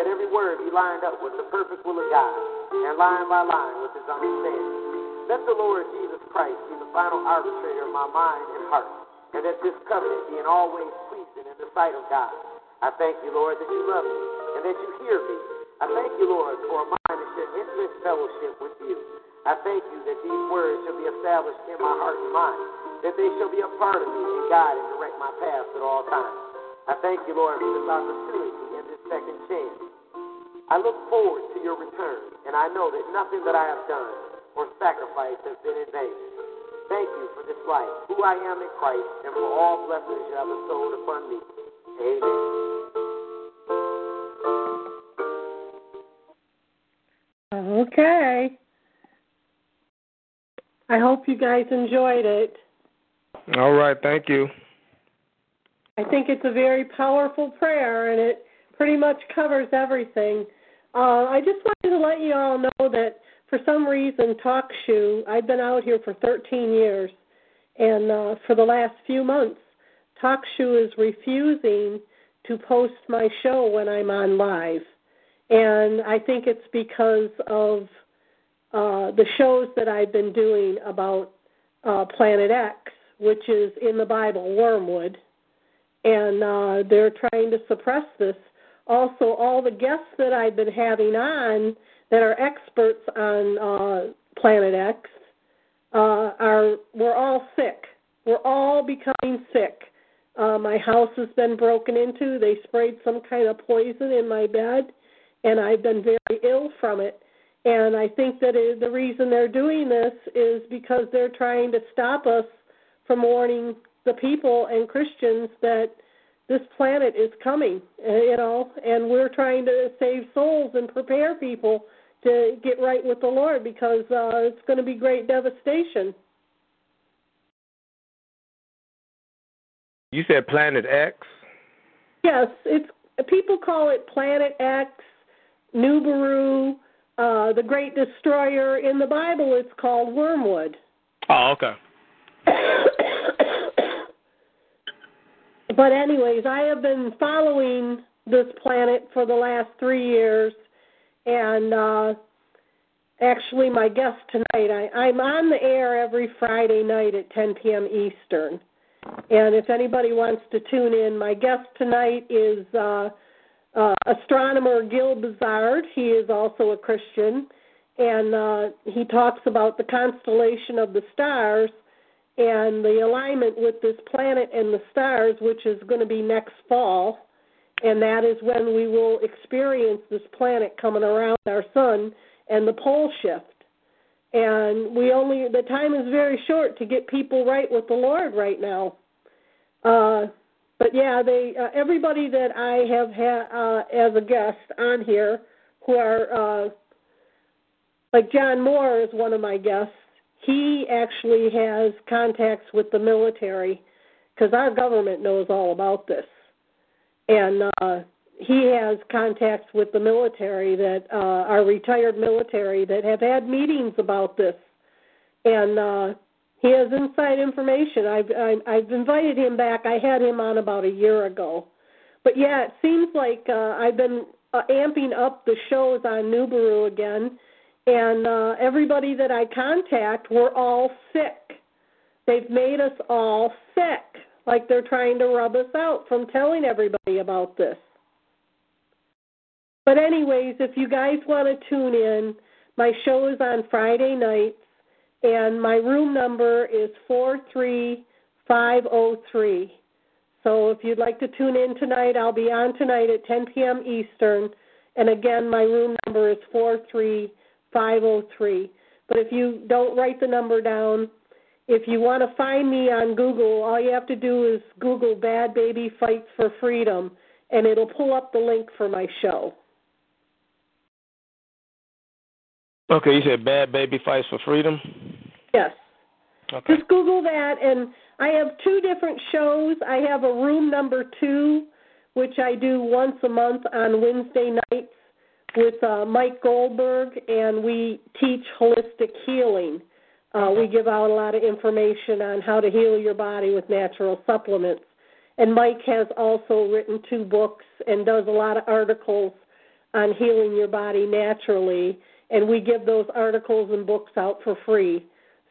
that every word be lined up with the perfect will of God, and line by line with his understanding. Let the Lord Jesus Christ be the final arbitrator of my mind and heart, and that this covenant be in all ways pleasing in the sight of God. I thank you, Lord, that you love me, and that you hear me. I thank you, Lord, for a mind that share intimate fellowship with you. I thank you that these words shall be established in my heart and mind, that they shall be a part of me and guide and direct my path at all times. I thank you, Lord, for this opportunity and this second chance. I look forward to your return, and I know that nothing that I have done or sacrificed has been in vain. Thank you for this life, who I am in Christ, and for all blessings you have bestowed upon me. Amen. Okay. I hope you guys enjoyed it. All right, thank you. I think it's a very powerful prayer, and it pretty much covers everything. Uh, I just wanted to let you all know that for some reason, TalkShoe, I've been out here for 13 years, and uh, for the last few months, TalkShoe is refusing to post my show when I'm on live. And I think it's because of uh, the shows that I've been doing about uh, Planet X, which is in the Bible, Wormwood. And uh, they're trying to suppress this. Also, all the guests that I've been having on that are experts on uh, Planet X uh, are we're all sick. We're all becoming sick. Uh, my house has been broken into. They sprayed some kind of poison in my bed, and I've been very ill from it. And I think that it, the reason they're doing this is because they're trying to stop us from warning the people and Christians that this planet is coming, uh, you know, and we're trying to save souls and prepare people to get right with the Lord because uh, it's going to be great devastation. You said Planet X? Yes, it's people call it Planet X, Nibiru, uh, the Great Destroyer. In the Bible, it's called Wormwood. Oh, okay. but anyways, I have been following this planet for the last three years, and uh, actually, my guest tonight, I, I'm on the air every Friday night at 10 p.m. Eastern. And if anybody wants to tune in, my guest tonight is uh, uh, astronomer Gil Broussard. He is also a Christian, and uh, he talks about the constellation of the stars and the alignment with this planet and the stars, which is going to be next fall. And that is when we will experience this planet coming around our sun and the pole shift and we only the time is very short to get people right with the Lord right now. Uh, but yeah, they uh, everybody that I have had uh, as a guest on here who are uh, like John Moore is one of my guests. He actually has contacts with the military because our government knows all about this, and uh, he has contacts with the military that uh, are retired military that have had meetings about this, and uh, he has inside information. I've I've invited him back. I had him on about a year ago, but yeah, it seems like uh, I've been uh, amping up the shows on Nibiru again, and uh, everybody that I contact, we're all sick. They've made us all sick, like they're trying to rub us out from telling everybody about this. But anyways, if you guys want to tune in, my show is on Friday nights, and my room number is four three five zero three. So if you'd like to tune in tonight, I'll be on tonight at 10 p.m. Eastern. And again, my room number is four three five zero three. But if you don't write the number down, if you want to find me on Google, all you have to do is Google Bad Baby Fights for Freedom, and it'll pull up the link for my show. Okay, you said Bad Baby Fights for Freedom? Yes. Okay. Just Google that, and I have two different shows. I have a room number two, which I do once a month on Wednesday nights with uh, Mike Goldberg, and we teach holistic healing. Uh, we give out a lot of information on how to heal your body with natural supplements. And Mike has also written two books and does a lot of articles on healing your body naturally and we give those articles and books out for free.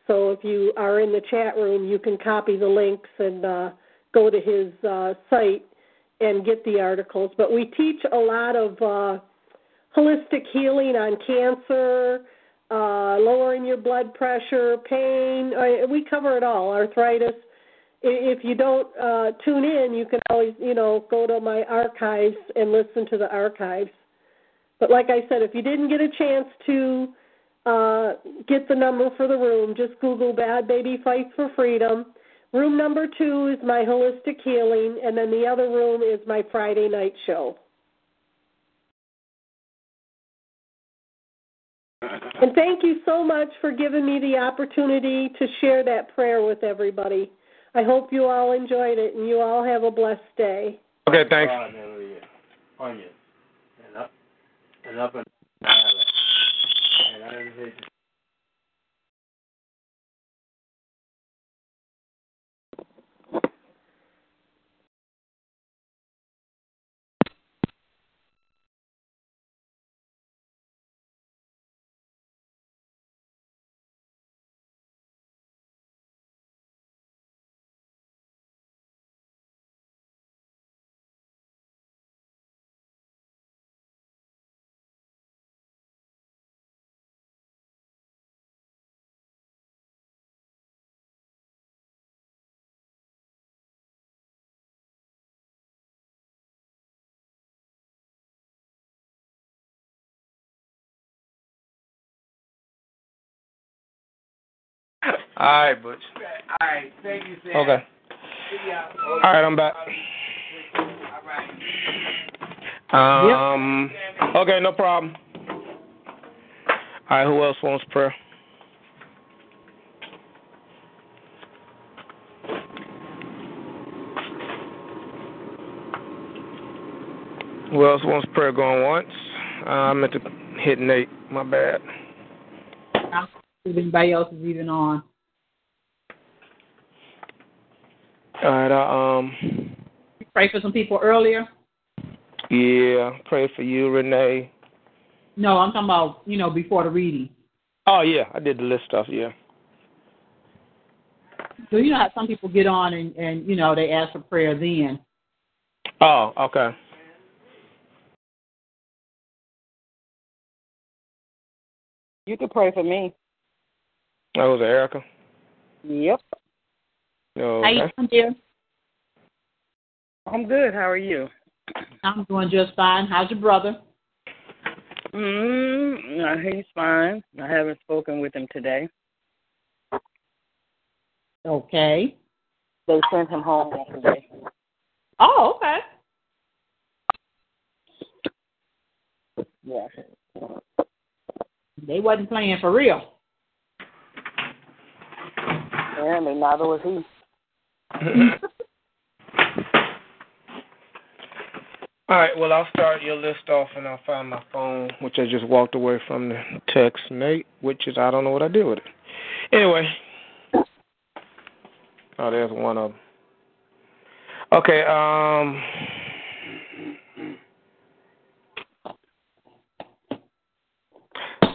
So if you are in the chat room, you can copy the links and uh, go to his uh, site and get the articles. But we teach a lot of uh, holistic healing on cancer, uh, lowering your blood pressure, pain. We cover it all. Arthritis. If you don't uh, tune in, you can always, you know, go to my archives and listen to the archives. But like I said, if you didn't get a chance to uh, get the number for the room, just Google Bad Baby Fights for Freedom. Room number two is my holistic healing, and then the other room is my Friday night show. And thank you so much for giving me the opportunity to share that prayer with everybody. I hope you all enjoyed it and you all have a blessed day. Okay, thanks. and up and up and I All right, Butch. All right. Thank you, Sam. Okay. All right, I'm back. Um. Okay, no problem. All right, who else wants prayer? Who else wants prayer going once? Uh, I meant to hit Nate. My bad. I'll see if anybody else is even on. All right, I, um, Pray for some people earlier. yeah, pray for you, Renee. No, I'm talking about you know before the reading. Oh yeah, I did the list stuff. Yeah. So you know how some people get on and and you know they ask for prayer then. Oh, okay. You could pray for me. That was Erica. Yep. Oh, How you doing, dear? I'm good. How are you? I'm doing just fine. How's your brother? Mm, he's fine. I haven't spoken with him today. Okay. They sent him home yesterday. Oh, okay. Yeah. They wasn't playing for real. Apparently, neither was he. All right. Well, I'll start your list off, and I'll find my phone, which I just walked away from the text, Nate. Which is I don't know what I did with it. Anyway. Oh, there's one of them. Okay. Um.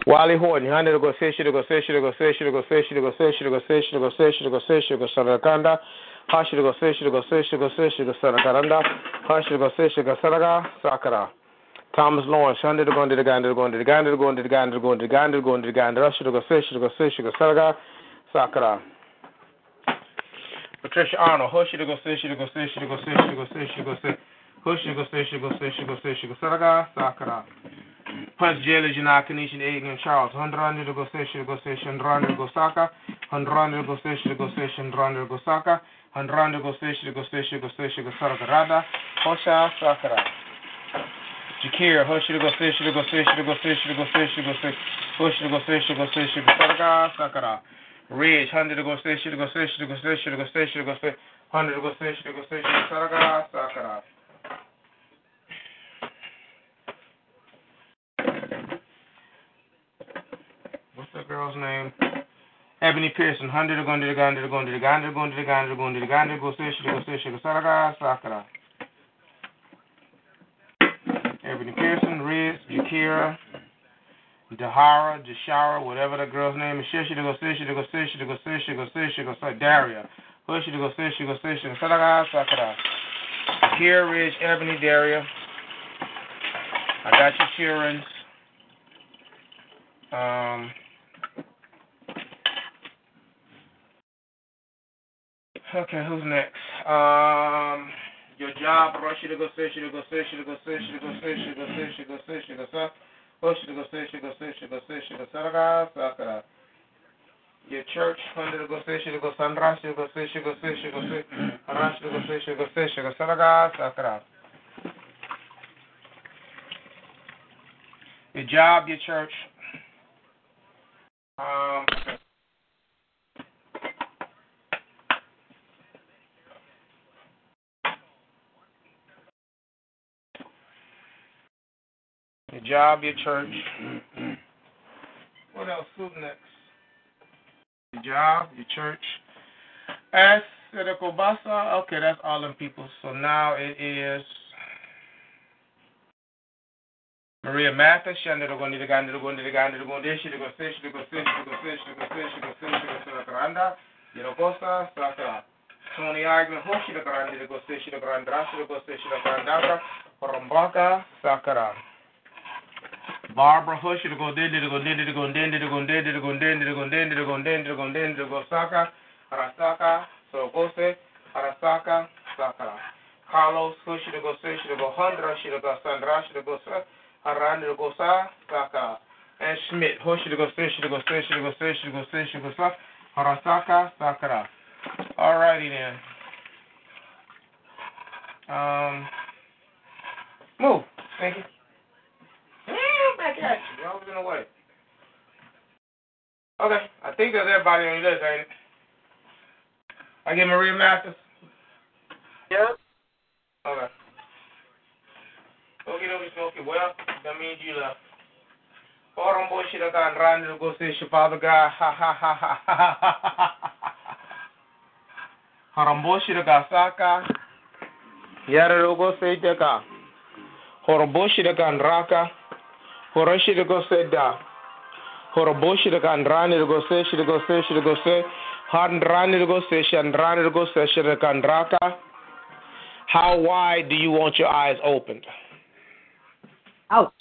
Wally Horton, go seshi go go seshi go go seshi go seshi go seshi go seshi go sarakanda, hashi go seshi go seshi go seshi go sarakaranda, hashi go seshi go saraga sakara. Thomas Lawrence, hande go into the gander go into the gander go into the gander go into the gander go into the gander, hashi go seshi go seshi go saraga sakara. Patricia Arnold, go seshi go seshi go seshi go seshi go seshi hushi go seshi go seshi go seshi go saraga sakara. Pues jele jina kanishin egin Charles. Hundrande go session go session rande go saka. Hundrande go session go session rande go saka. Hundrande go session go session go session go saka. Hosha sakara. Jakir, Hoshida go session go session go session go session go session. Hoshida go session go session go saka sakara. Ridge, hundred go session go session go session go session go session. Hundred go session go session go saka sakara. girl's name? Ebony Pearson. Hundred going to the gun, going to the gun, going to the gun, going to the gun, go sushi, go sushi, go saraga, sakura. Ebony Pearson, Riz, Jakira, Dahara, Jashara, whatever the girl's name is. Shishi, go sushi, go sushi, go sushi, go sushi, go sushi, Daria. Hushi, go sushi, go sushi, go saraga, sakura. Jakira, Riz, Ebony, Daria. I got your Sheeran's. Um, okay, who's next? Um, your job, you to go you to go you to go you to go you to go you to go you to go you to go you to go you to go you to go sakara. Your church, to go you to go sandrash, you to go you to go to go to go to go to go sakara. Your job, your church, um, job, your church. what else? Who next? Your job, your church. S. Sedekobasa. Okay, that's all them people. So now it is Maria Martha. under the Gandhi, the Gondi, the Gandhi, the Gondi, she, the Gossish, the Gossish, the Gossish, the Gossish, the Gossish, the the gun, Satra. the gun. Hoshi, the Grandi, the Gossish, the Grandras, the Gossish, the Grandabra, Rombaka, Sakara. Barbara Hush to go dindi go dindi go dindi go dindi go dindi go dindi go dindi go dindi go Saka, Arasaka, Sorokose, Arasaka, Sakara. Carlos Hush to go to go Hundra, to go Sandra, to go Saka. Aranda go sa, saka. And Schmidt, Hoshi to go to go to go to go to go sa. Harasaka Sakura. Alrighty then. Um, move. Thank you. Back at you. I was in the way. Okay, I think that's everybody on your list, ain't it? I get Maria Masters. Yep. Okay. Okay, okay, okay. Well, that means you left. Forum bullshit I got around to go say Father God. Ha ha ha ha ha ha ha ha. Gasaka. Yara rogo say deka. Ganraka. Horoshi da go say da. Horoboshi da ganrani da go say shi da go say shi da go say. Handrani da go say shi andrani da go say shi da ganraka. How wide do you want your eyes opened? Ouch.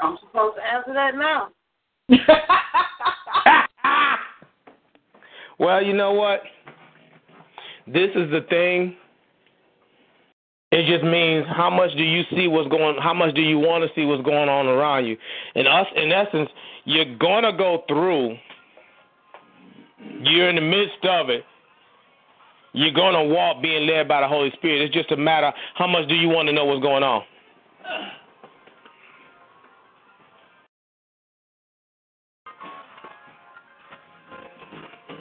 I'm supposed to answer that now. Well, you know what? This is the thing. It just means how much do you see what's going how much do you want to see what's going on around you. In us in essence, you're gonna go through you're in the midst of it. You're gonna walk being led by the Holy Spirit. It's just a matter how much do you want to know what's going on.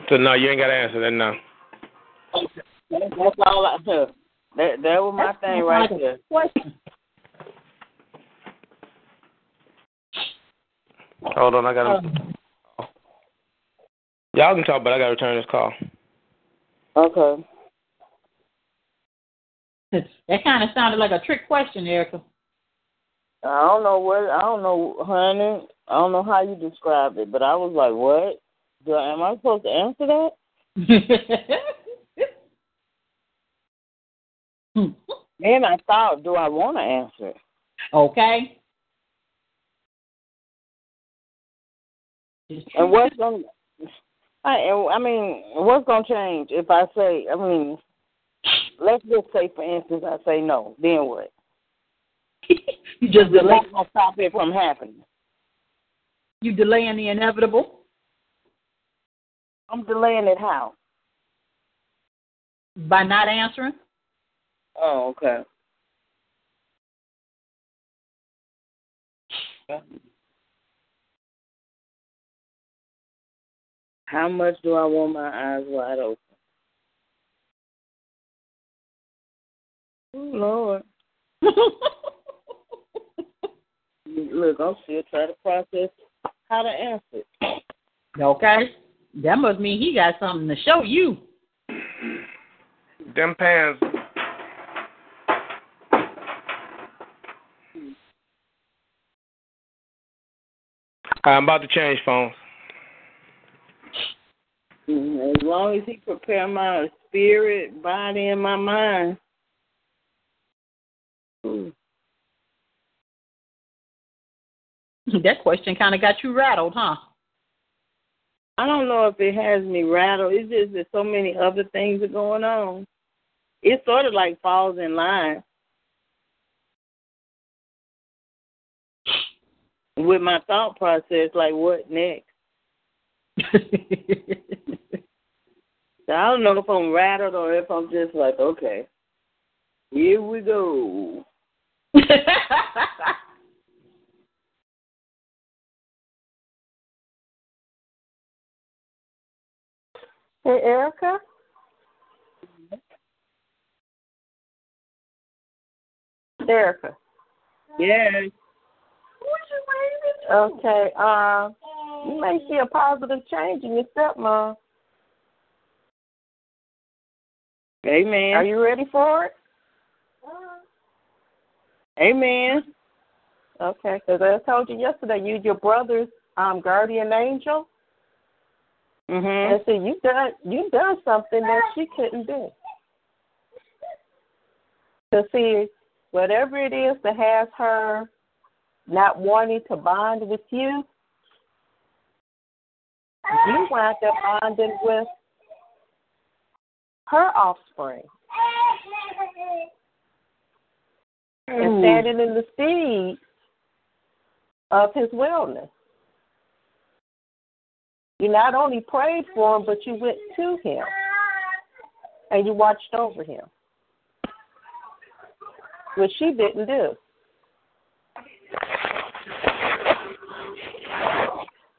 So no, you ain't gotta answer that now. That's all I do. That that was my thing right there. Hold on, I gotta um. Y'all can talk, but I gotta return this call. Okay. that kind of sounded like a trick question, Erica. I don't know what I don't know, honey. I don't know how you described it, but I was like, "What? Do I, am I supposed to answer that?" Hmm. Then I thought, "Do I want to answer okay. And what's gonna? I and I mean, what's gonna change if I say? I mean, let's just say, for instance, I say no. Then what? you just delay. What's gonna stop it from happening? You delaying the inevitable I'm delaying it how? by not answering. Oh, okay. How much do I want my eyes wide open? Oh, Lord. Look, I'm still trying to process how to answer it. Okay. That must mean he got something to show you. Them pants. I'm about to change phones. As long as he prepare my spirit, body, and my mind. Ooh. That question kind of got you rattled, huh? I don't know if it has me rattled. It's just that so many other things are going on. It sort of like falls in line with my thought process. Like, what next? So I don't know if I'm rattled or if I'm just like, okay, here we go. Hey, Erica? Erica. Yes. Okay. Uh, you may see a positive change in your stepmom. Amen. Are you ready for it? Amen. Okay, because I told you yesterday, you your brother's um, guardian angel. Mhm. And so you done you done something that she couldn't do. To see whatever it is that has her not wanting to bond with you, you wind up bonding with her offspring and hmm. standing in the steed of his wellness. You not only prayed for him, but you went to him and you watched over him, which she didn't do.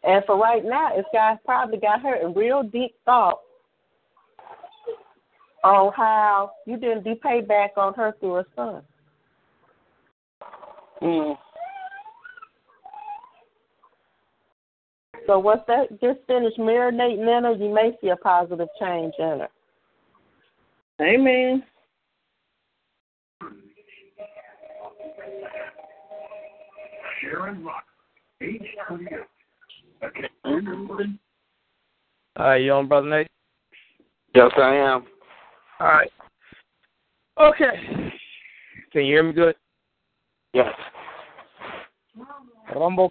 And for right now, it's got probably got her in real deep thought on how you didn't be paid back on her through her son. Mm. So once that just finished marinating in her, you may see a positive change in her. Amen. Sharon Rock, age 28. All right, you on, Brother Nate? Yes, I am. All right. Okay. Can you hear me good? Yes. Rombo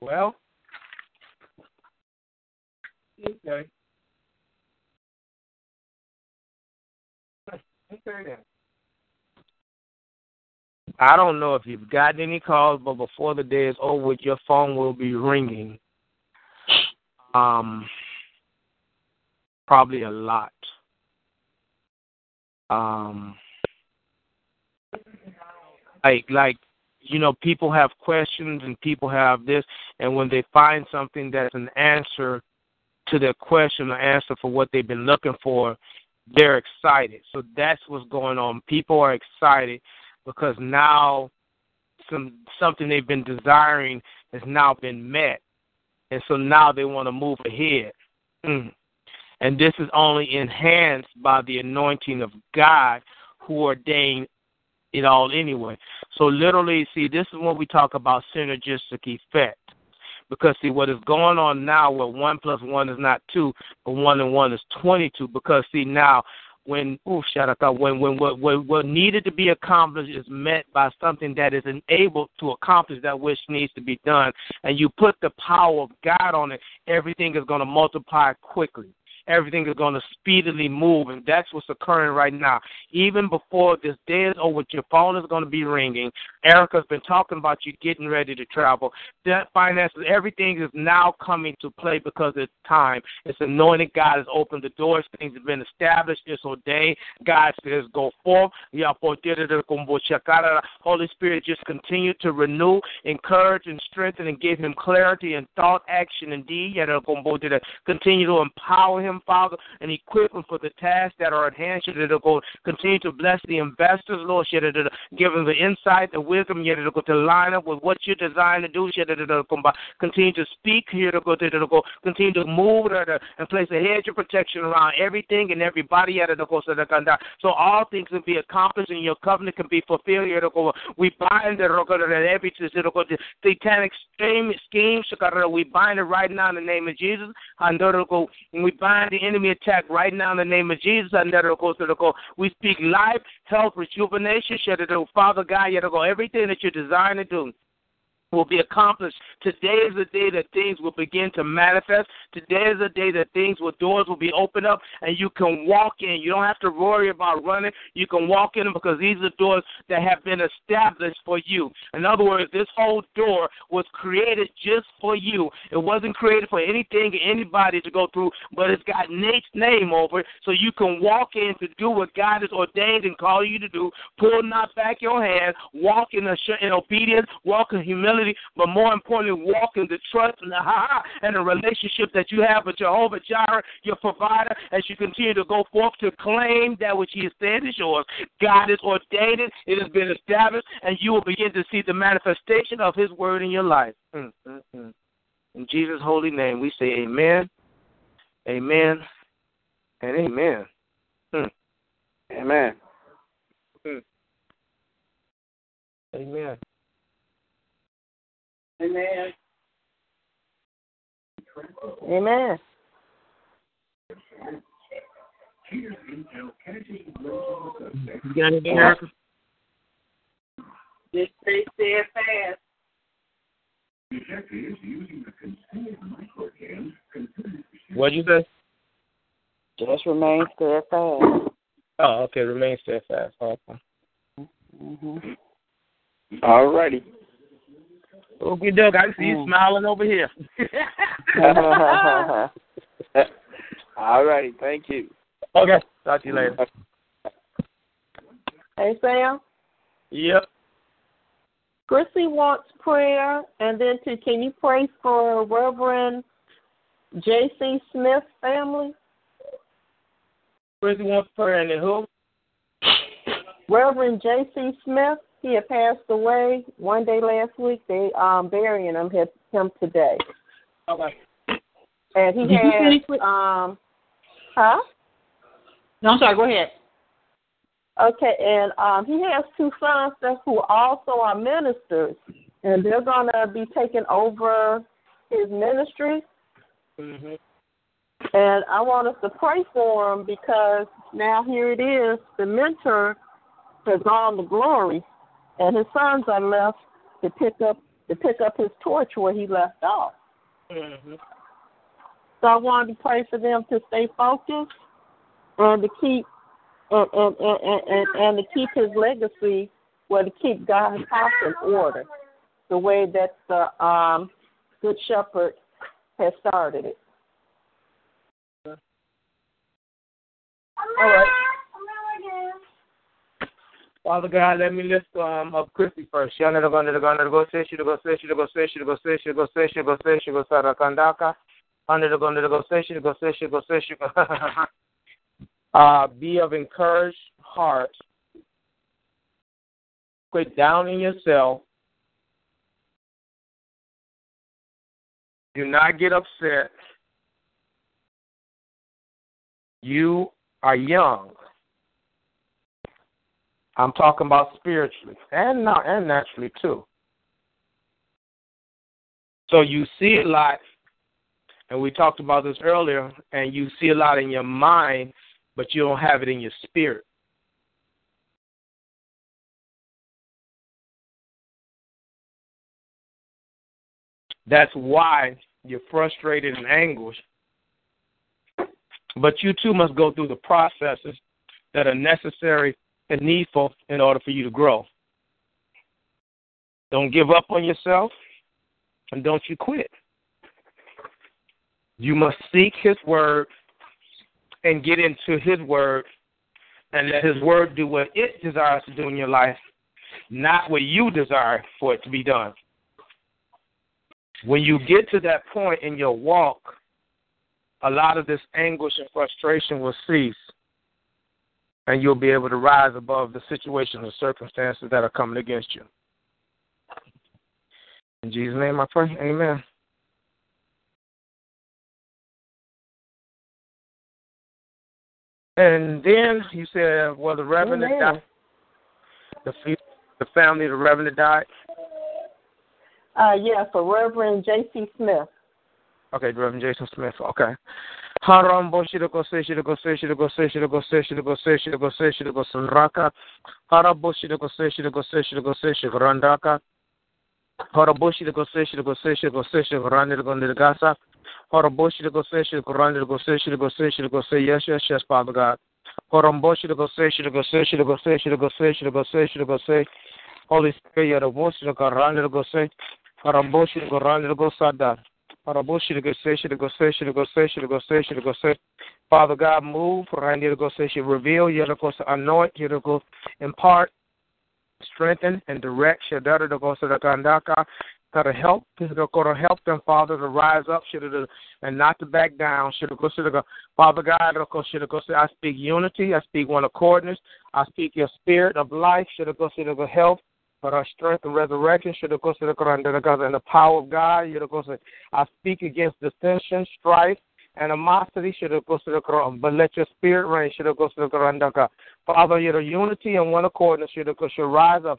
well, okay. I don't know if you've gotten any calls, but before the day is over, your phone will be ringing. Um, probably a lot. Um, like like you know, people have questions and people have this, and when they find something that's an answer to their question, an answer for what they've been looking for, they're excited. So that's what's going on. People are excited because now some something they've been desiring has now been met, and so now they want to move ahead. Mm. And this is only enhanced by the anointing of God, who ordained it all anyway. So literally, see, this is what we talk about synergistic effect. Because see what is going on now where one plus one is not two, but one and one is twenty two. Because see now when oh shout out when when what, what what needed to be accomplished is met by something that is enabled to accomplish that which needs to be done, and you put the power of God on it, everything is going to multiply quickly everything is going to speedily move, and that's what's occurring right now. Even before this day is over, your phone is going to be ringing. Erica's been talking about you getting ready to travel. That finances, everything is now coming to play because it's time. It's anointed. God has opened the doors. Things have been established. It's ordained. God says, go forth. Holy Spirit, just continue to renew, encourage, and strengthen, and give him clarity and thought, action, and deed. Continue to empower him Father, and equip them for the tasks that are at hand. Go continue to bless the investors, Lord. Give them the insight, the wisdom, to line up with what you're designed to do. Continue to speak. Continue to move uh, and place a hedge of protection around everything and everybody So all things can be accomplished and your covenant can be fulfilled. We bind the every satanic scheme. We bind it right now in the name of Jesus. And we bind the enemy attack right now in the name of Jesus. We speak life, health, rejuvenation. Father God, everything that you're designed to do will be accomplished. Today is the day that things will begin to manifest. Today is the day that things will doors will be opened up and you can walk in. You don't have to worry about running. You can walk in because these are doors that have been established for you. In other words, this whole door was created just for you. It wasn't created for anything or anybody to go through, but it's got Nate's name over it so you can walk in to do what God has ordained and called you to do. Pull not back your hand, walk in, in obedience, walk in humility humility, but more importantly, walk in the trust and the ha and the relationship that you have with Jehovah Jireh, your provider, as you continue to go forth to claim that which He has said is yours. God has ordained it; it has been established, and you will begin to see the manifestation of His word in your life. Mm, mm, mm. In Jesus' holy name, we say Amen, Amen, and Amen. Mm. Amen. Amen. Amen. Amen. You got anything, Erica? Just stay steadfast. What'd you say? Just remain steadfast. Oh, okay. Remain steadfast. Okay. Mm-hmm. All righty. Okay, Doug. I see you mm. smiling over here. All righty. Thank you. Okay. Talk to you later. Hey, Sam. Yep. Chrissy wants prayer, and then too, can you pray for Reverend J.C. Smith family? Chrissy wants prayer, and then who? Reverend J.C. Smith. He had passed away one day last week. They um burying him him today. Okay. And he Did you had with- um, huh? No, I'm sorry. Go ahead. Okay, and um, he has two sons that who also are ministers, and they're gonna be taking over his ministry. Mm-hmm. And I want us to pray for him because now here it is, the mentor has all the glory, and his sons are left to pick up to pick up his torch where he left off. Mm-hmm. So I wanted to pray for them to stay focused and to keep and and, and, and, and, and to keep his legacy, well, to keep God's house in order, the way that the um, Good Shepherd has started it. All right. Father God, let me lift um, up Christy first. Shana the gonna the gonna go say she go say she go say she go say she go say she go say she go sara kandaka. Under the gonna go say she go say she go say she go. Uh, be of encouraged heart. Quit down in yourself. Do not get upset. You are young. I'm talking about spiritually and and naturally too. So you see a lot, and we talked about this earlier, and you see a lot in your mind, but you don't have it in your spirit. That's why you're frustrated and anguished. But you too must go through the processes that are necessary and needful in order for you to grow. Don't give up on yourself and don't you quit. You must seek His Word and get into His Word and let His Word do what it desires to do in your life, not what you desire for it to be done. When you get to that point in your walk, a lot of this anguish and frustration will cease, and you'll be able to rise above the situations and circumstances that are coming against you. In Jesus' name I pray. Amen. And then you said, well, the reverend died. The, the family of the reverend died. Uh, yeah, for Reverend J.C. Smith. Okay, Reverend Jason Smith. Okay. Harambo shiroko se shiroko se shiroko se shiroko se shiroko se shiroko se shiroko sanraka. Harabo shiroko se shiroko se shiroko se shigrandaka. Harabo shiroko se shiroko se shiroko se shigrandirgo. Harabo yes yes yes Father God. Harambo shiroko se shiroko se shiroko se shiroko. Holy Spirit, you're the voice of the randirgo se. Harambo shiroko randirgo sadar. Father God, move. Reveal, anoint, impart, strengthen, and direct. To help, to help them, Father, to rise up and not to back down. Father God, I speak unity. I speak one accordness. I speak your spirit of life. Help for our strength and resurrection, should have to the Quran, and the power of God, I speak against dissension, strife, and animosity, should have to the Quran, but let your spirit reign, should have to the Quran, Father, your unity and one accord, should rise up,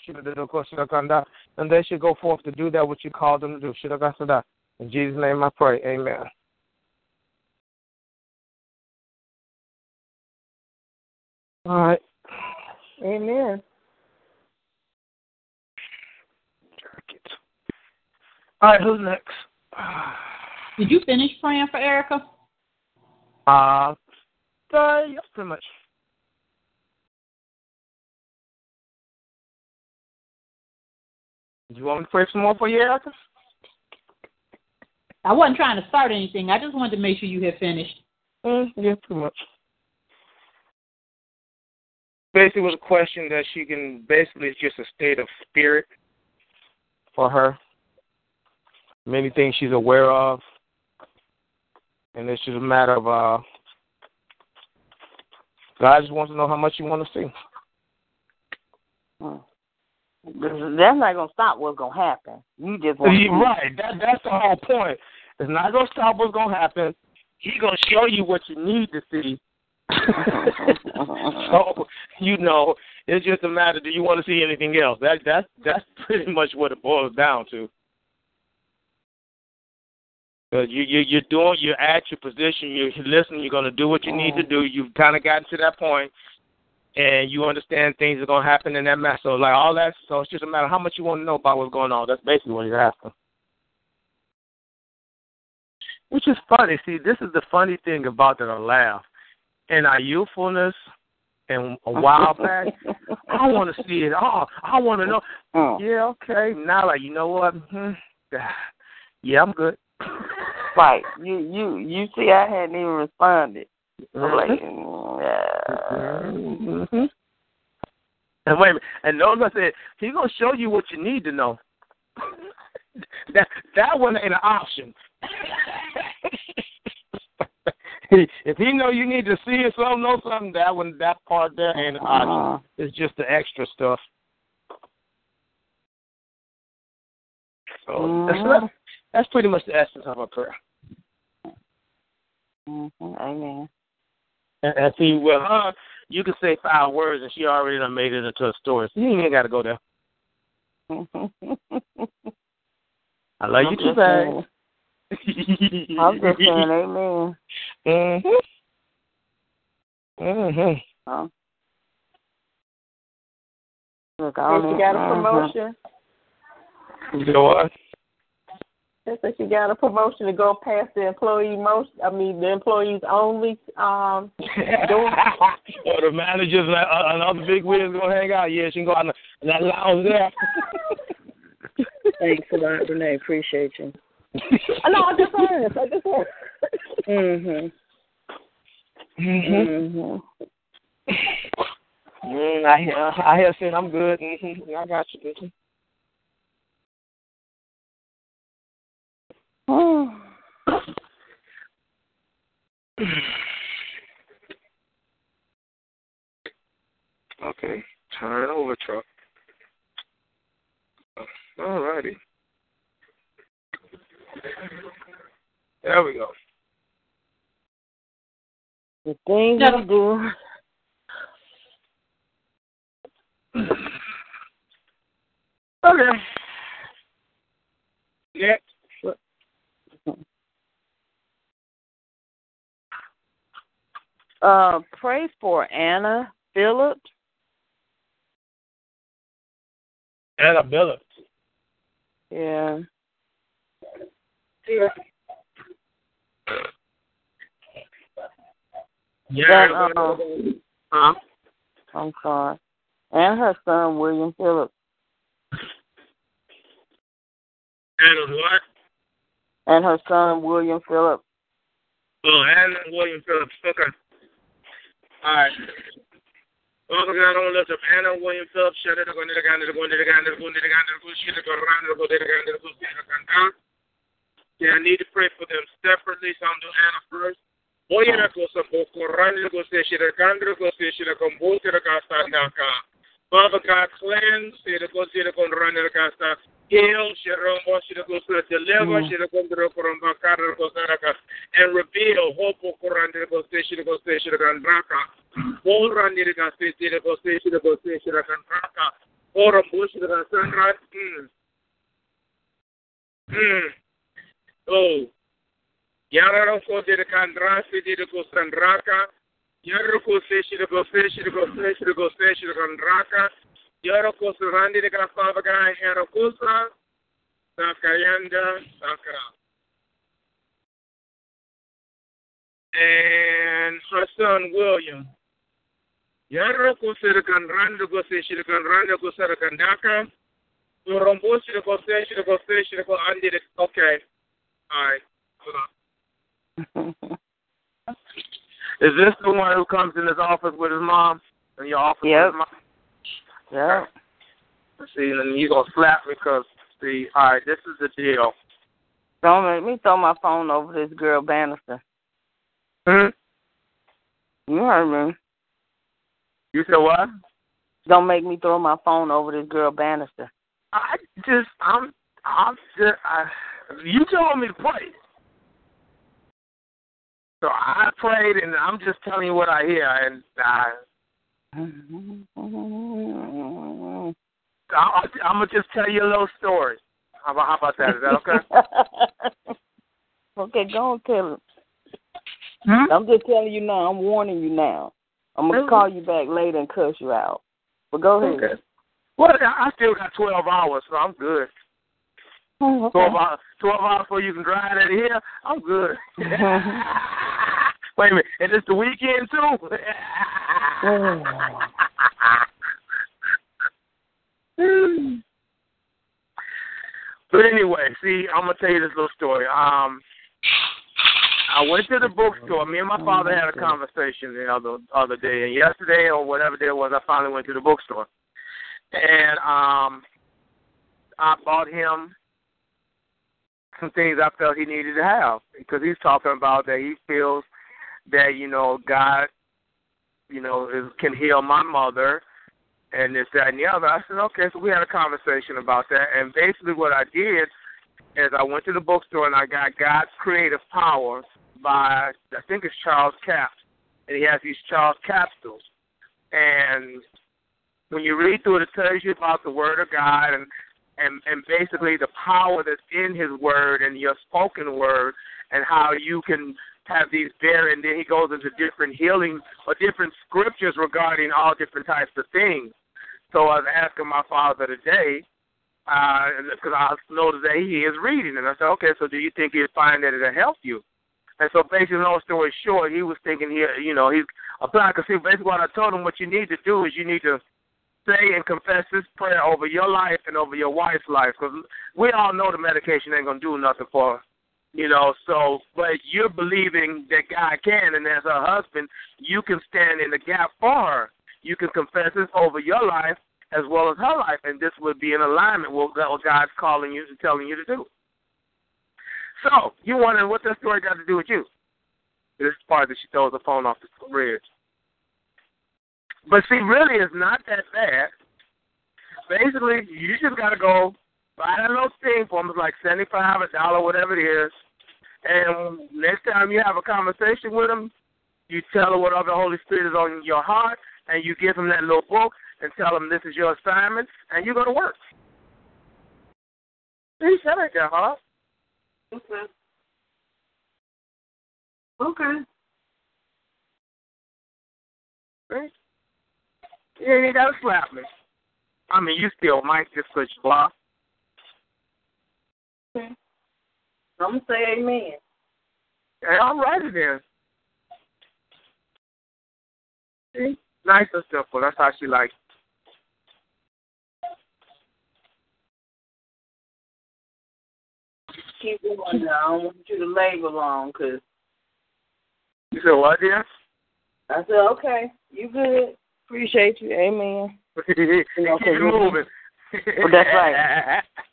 and they should go forth to do that which you called them to do. In Jesus' name I pray, amen. All right. Amen. All right, who's next? Did you finish praying for Erica? Uh, uh yes, pretty much. Do you want me to pray some more for you, Erica? I wasn't trying to start anything. I just wanted to make sure you had finished. Mm, yeah, pretty much. Basically, it was a question that she can. Basically, it's just a state of spirit for her. Many things she's aware of, and it's just a matter of uh, God just wants to know how much you want to see. Hmm. That's not gonna stop what's gonna happen. You just want to right. That that's the whole point. It's not gonna stop what's gonna happen. He's gonna show you what you need to see. so you know, it's just a matter. Do you want to see anything else? That that's that's pretty much what it boils down to. Cause you you you're doing you're at your position. You're listening. You're gonna do what you need to do. You've kind of gotten to that point, and you understand things are gonna happen in that mess. So like all that. So it's just a matter of how much you want to know about what's going on. That's basically what you're asking. Which is funny. See, this is the funny thing about that I laugh. In our youthfulness and a while back, I want to see it all. I want to know. Oh. Yeah, okay. Now, like, you know what? hmm Yeah, I'm good. Right. You you you see I hadn't even responded. I'm like, yeah. Mm-hmm. And wait a minute. And notice I said, he's going to show you what you need to know. that that one ain't an option. if he know you need to see or something, know something, that one, that part there ain't an option. It's just the extra stuff. So that's, Mhm. that's pretty much the essence of a prayer. Mm-hmm. Amen. And, and see, with her, you can say five words, and she already done made it into a story. So you ain't got to go there. I love you I'm too, just babe. saying- I'm just saying, amen. Mhm. Mhm. Oh. Look, I And got a promotion. You know what? They said she got a promotion to go past the employee most. I mean, the employees only. Um, door. or the managers and, uh, and other big wigs gonna hang out. Yeah, she can go out and the- in that lounge there. Thanks a lot, Renee. Appreciate you. no, I'm just heard. I just heard. Mhm. Mhm. Mhm. Mm, I hear, I hear saying I'm good. Mhm. I got you, bitch. Okay, turn over, truck. All righty. There we go. The things No. you do. Okay. Next. Uh, pray for Anna Phillips. Anna Billups. Yeah. Yeah. That, uh, Huh? I'm sorry. And her son William Phillips. Anna what? And her son William Phillips. Oh, Anna and William Phillips. Okay. All right. Go to the guy. Go to the guy. Go to the guy. Go to the guy. Yeah, I need to pray for them separately. So I'm doing Anna first. Oye na cosa poco rani go se shira kandra go se shira kombote ra kasta naka. Father God, cleanse, shira go shira kon rani ra kasta. Heal, shira mo shira go se deliver, shira kondra koromba kara go saraka. And reveal, hope ko rani go se shira go se shira kandraka. All rani ra kasta shira go se shira go se shira kandraka. Ora mo shira sandra. Mm. Mm. Oh. Yararo ko de kandrasi de ko sandraka. Yararo ko se shi de ko se shi de ko se shi de ko se shi de kandraka. Yararo ko surandi de ka Father God. Yararo ko sa. Sakayanda Sakra. And her son William. Randa gose shirikan randa kusirikan daka. Urombo shiriko se shiriko se shiriko andi. Okay. All right. Hold on. Is this the one who comes in his office with his mom? In your office Yep. with his mom? Yeah. See, and you gonna slap me because see, all right, this is the deal. Don't make me throw my phone over this girl Bannister. Hmm? You heard me. You said what? Don't make me throw my phone over this girl Bannister. I just, I'm, I'm just, I, you told me to pray. So I prayed, and I'm just telling you what I hear, and I, I'm gonna just tell you a little story. How about, how about that? Is that okay? okay, go on tell him. Hmm? I'm just telling you now. I'm warning you now. I'm gonna call you back later and cuss you out. But go ahead. Okay. Well, I I still got 12 hours, so I'm good. Oh, okay. 12 hours, 12 hours before you can drive out of here, I'm good. Wait a minute, and it's the weekend too. But anyway, see, I'm gonna tell you this little story. Um, I went to the bookstore. Me and my father had a conversation the other other day, and yesterday or whatever day it was, I finally went to the bookstore, and um, I bought him some things I felt he needed to have because he's talking about that he feels that you know God, you know, is, can heal my mother and this, that, and the other. I said, okay. So we had a conversation about that, and basically what I did is I went to the bookstore and I got God's Creative Powers by I think it's Charles Capps, and he has these Charles capsules, and when you read through it, it tells you about the Word of God and and and basically the power that's in His Word and your spoken word, and how you can have these there. And then he goes into different healing or different scriptures regarding all different types of things. So I was asking my father today uh, because I noticed that he is reading, and I said, okay, so do you think he'll find that it'll help you? And so basically, long story short, he was thinking he, you know, he's applying. Because basically, what I told him, what you need to do is you need to say and confess this prayer over your life and over your wife's life, because we all know the medication ain't gonna do nothing for. You know, so but you're believing that God can, and as her husband, you can stand in the gap for her. You can confess this over your life as well as her life, and this would be in alignment with what God's calling you and telling you to do. So you wondering what that story got to do with you? This part that she throws the phone off the bridge. But see, really, it's not that bad. Basically, you just got to go buy that little thing for them. It's like seventy-five, a dollar, whatever it is. And next time you have a conversation with them, you tell them what the Holy Spirit is on your heart, and you give them that little book and tell them this is your assignment, and you go to work. That ain't that hard. Okay. Okay. Right? You ain't got to slap me. I mean, you still might just because you. I'm gonna say amen. All righty then. See? Nice and simple. That's how she likes Keep going now. I don't want you to labor long, cause You said what, dear? I said okay. You good? Appreciate you. Amen. keep it moving. Well, that's right.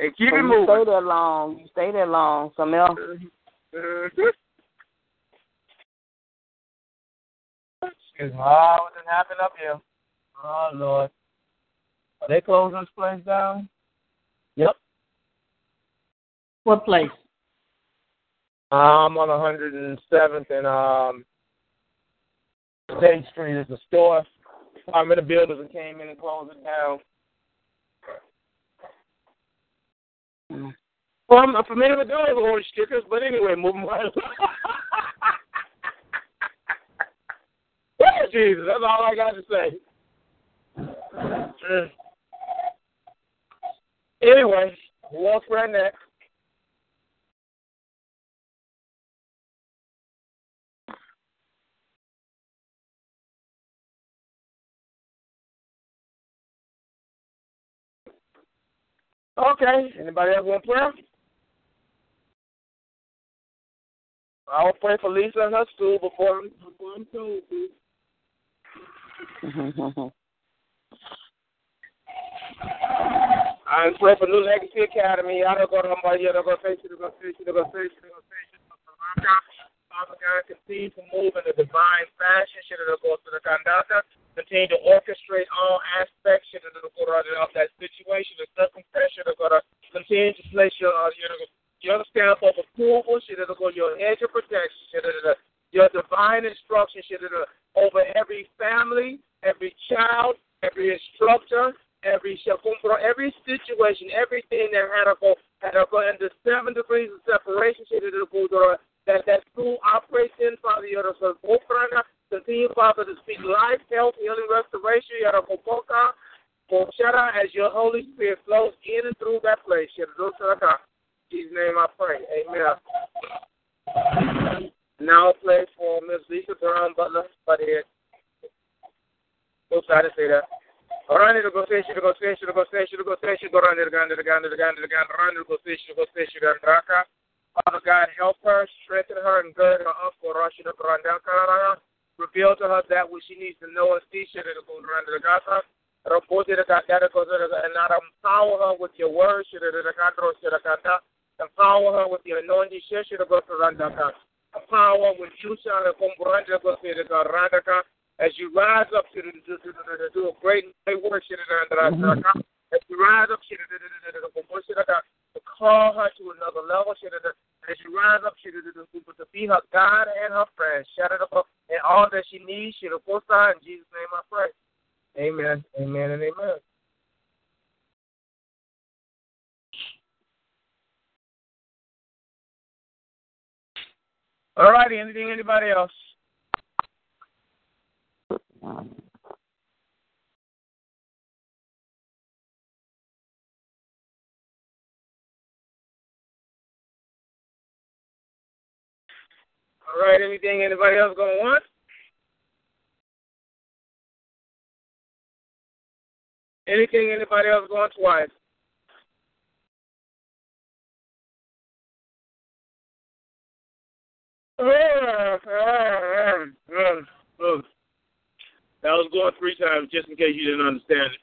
and keep So it you moving. stay there long. You stay there long. Something mm-hmm. else. Mm-hmm. Excuse me. Oh, what done happened up here? Oh, Lord. Are they closing this place down? Yep. What place? I'm on 107th and um, State Street is a store. I'm in the builders and came in and closed it down. Well, I'm familiar with those orange stickers, but anyway, moving right along. Jesus, that's all I got to say. Uh, anyway, wants prayer next? Okay. Anybody else want prayer? I will pray for Lisa and her school before I'm, before I'm told to. I pray for New Legacy Academy. I don't go to my year. Go say, go say, go say, go say. Father God, continue to move in a divine fashion. Continue to orchestrate all aspects of that situation, the circumstance. Continue to place your uh, your your stamp of approval. Your edge of protection. Your divine instruction. Over every family, every child, every instructor, every every situation, everything that had to go had to go into seven degrees of separation. It that that school operates in, Father, Yada Oprana. Continue, Father, to speak life, health, healing, restoration, Yada Kopoka, Koshara, as your Holy Spirit flows in and through that place. Dosaraka. In Jesus' name I pray. Amen. Now play for Miss Lisa Brown Butler, but it. Oops, I didn't say that. Rani to go say, to go to go say, to go to go run the gun, the gun, the gun, the gun, run to go say, to go say, to raka. Father God, help her, strengthen her, and gird her up for Rosh Reveal to her that which she needs to know and see. She should have gone to the Gaza. And not empower her with your words. Empower her with anointing. The go to Randaka. Empower her with you, as you rise up to do a great work. As you rise up to call her to another level. As she rise up, she to be her God and her friend. Shout it up and all that she needs. She will post in Jesus' name I pray. Amen. Amen and amen. All righty. Anything? Anybody else? All right, anything anybody else gonna want? Anything anybody else going twice? That was going three times just in case you didn't understand it.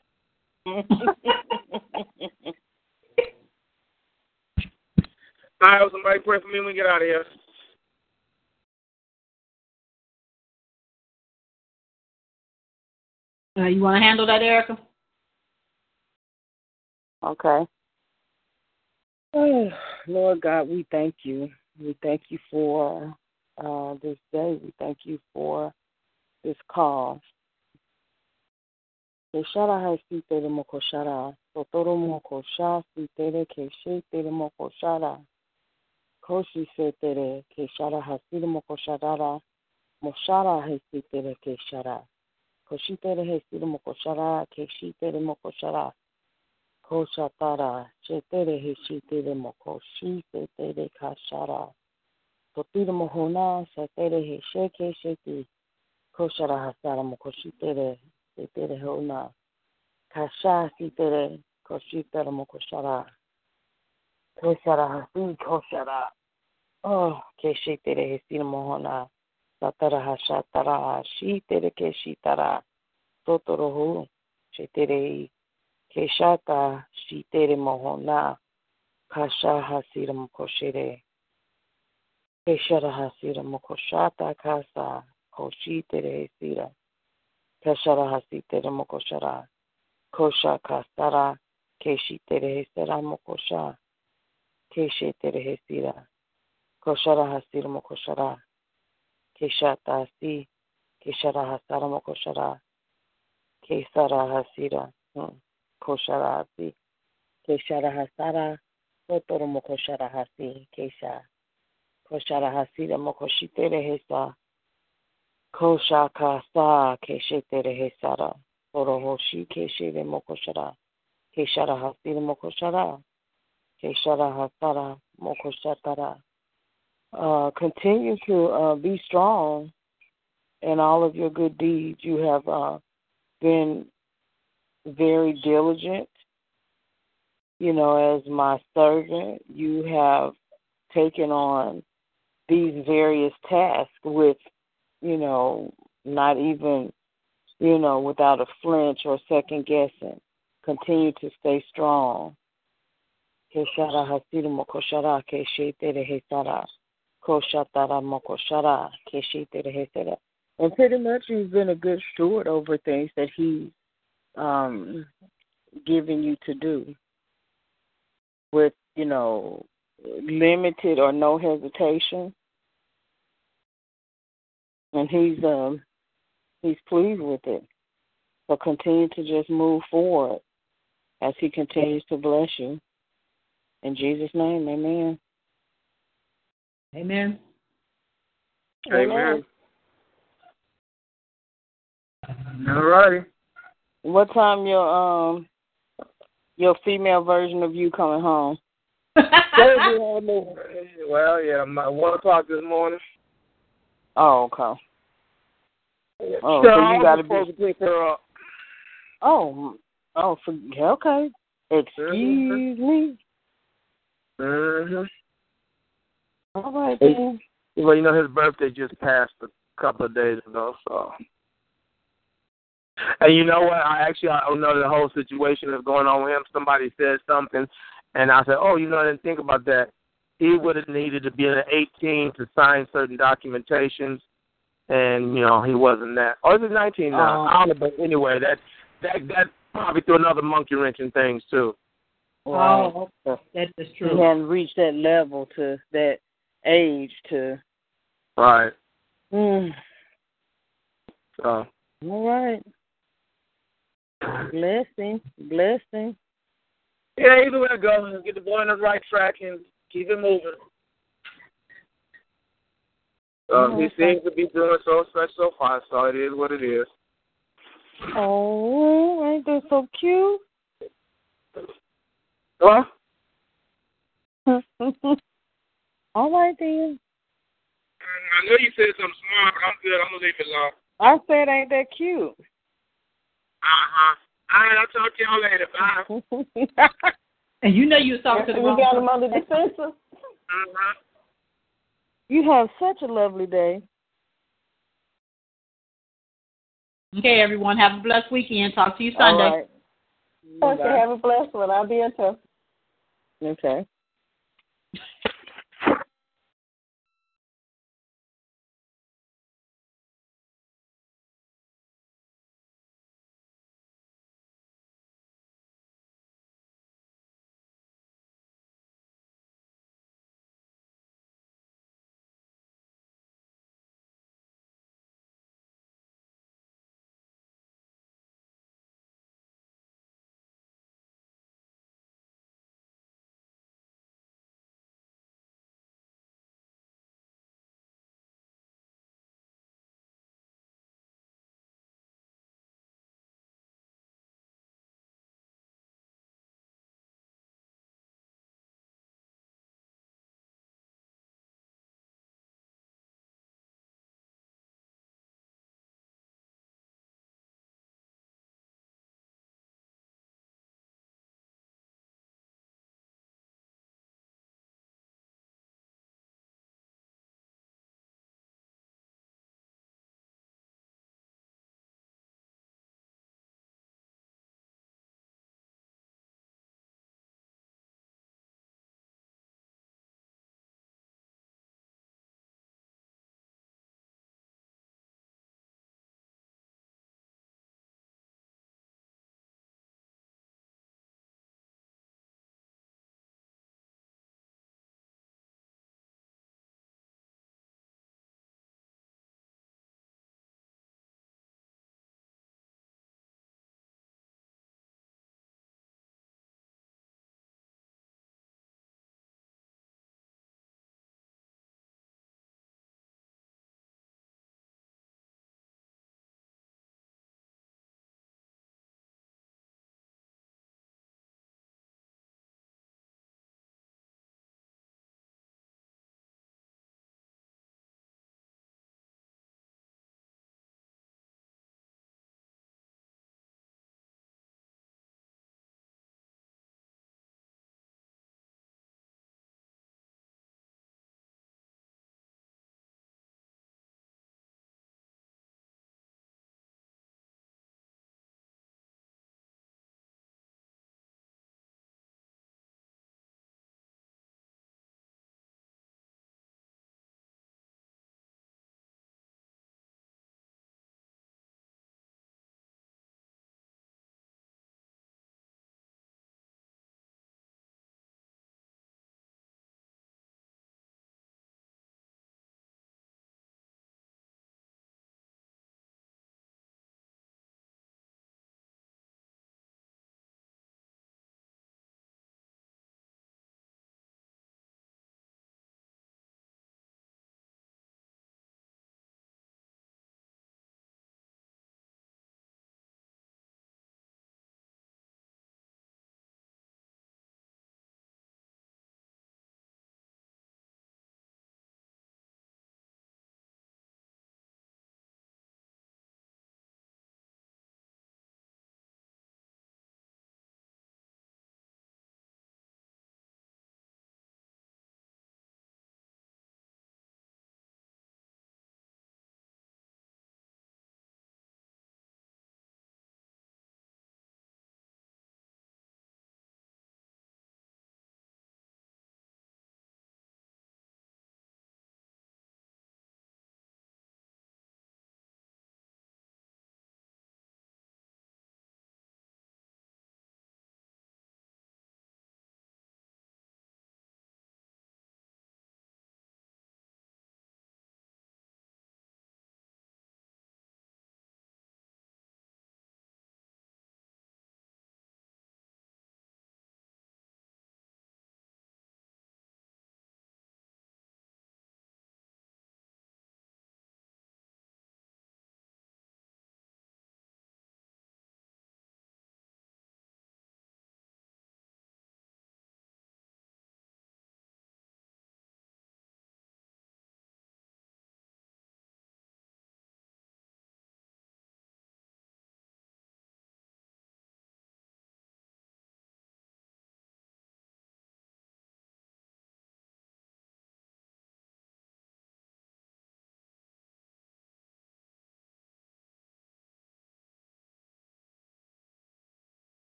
All right, somebody pray for me when we get out of here. Uh, you want to handle that, Erica? Okay. Oh, Lord God, we thank you. We thank you for uh, this day. We thank you for this cause. Keshara hasi tere moko shara, totoro moko sha si tere keshe tere moko shara. Koshi se tere keshara hasi moko sharara, moshara hasi tere keshara. Koshitere hesiri mokoshara, keshitere mokoshara. Koshatara, shetere heshitere mokoshi, setere kashara. Totira mohona, setere hesheke sheti. Koshara hasara mokoshitere, setere hona. Kasha sitere, koshitere mokoshara. Koshara hasi, koshara. Oh, keshitere hesiri mohona. Satara Hashatara Shitere Keshitara Totorohu Shetere Keshata Shitere Mohona Kasha Hasira Mokoshere Keshara Hasira Mokoshata Kasa Koshitere Hasira Keshara Hasitere Mokoshara Kosha Kastara Keshitere Hesera Mokosha Keshetere Hesira Koshara Hasira Mokoshara Keshata si, Keshara hasara mokoshara, Kesara hasira, Koshara si, Keshara hasara, Totoro mokoshara hasi, Kesha, Koshara hasira mokoshitere hesa, Kosha kasa, Keshetere hesara, Torohoshi keshere mokoshara, Keshara hasira mokoshara, Keshara Hasara Mokoshatara. Uh, continue to uh, be strong in all of your good deeds. You have uh, been very diligent. You know, as my servant, you have taken on these various tasks with, you know, not even, you know, without a flinch or second guessing. Continue to stay strong. And pretty much he's been a good steward over things that he's um given you to do with, you know, limited or no hesitation. And he's um he's pleased with it. So continue to just move forward as he continues to bless you. In Jesus' name, amen. Amen. Amen. All righty. What time your um your female version of you coming home? well, yeah, my one o'clock this morning. Oh, okay. Oh, so so you gotta be. to pick her up. Oh, oh, for, okay. Excuse me. Mm-hmm. All right then. Well, you know his birthday just passed a couple of days ago, so. And you know what? I actually I don't know the whole situation that's going on with him. Somebody said something, and I said, "Oh, you know, I didn't think about that. He would have needed to be in 18 to sign certain documentations, and you know he wasn't that. Or is it 19 now? Oh. I don't know. But anyway, that that that probably threw another monkey wrench in things too. Right. Oh, that is true. He hadn't reached that level to that age to. Right. Mm, So all right. Blessing, blessing. yeah, either way it goes, get the boy on the right track and keep it moving. Um, he seems to be doing so such so far, so it is what it is. Oh, ain't that so cute? Well, All right then. I know you said something smart, but I'm good. I'm gonna leave it alone. I said, ain't that cute? Uh huh. All right, I'll talk to y'all later. Bye. And you know you was talking to the we wrong got him under the sensor. Uh-huh. You have such a lovely day. Okay, everyone, have a blessed weekend. Talk to you Sunday. All right. Okay, have a blessed one. I'll be in touch. Okay.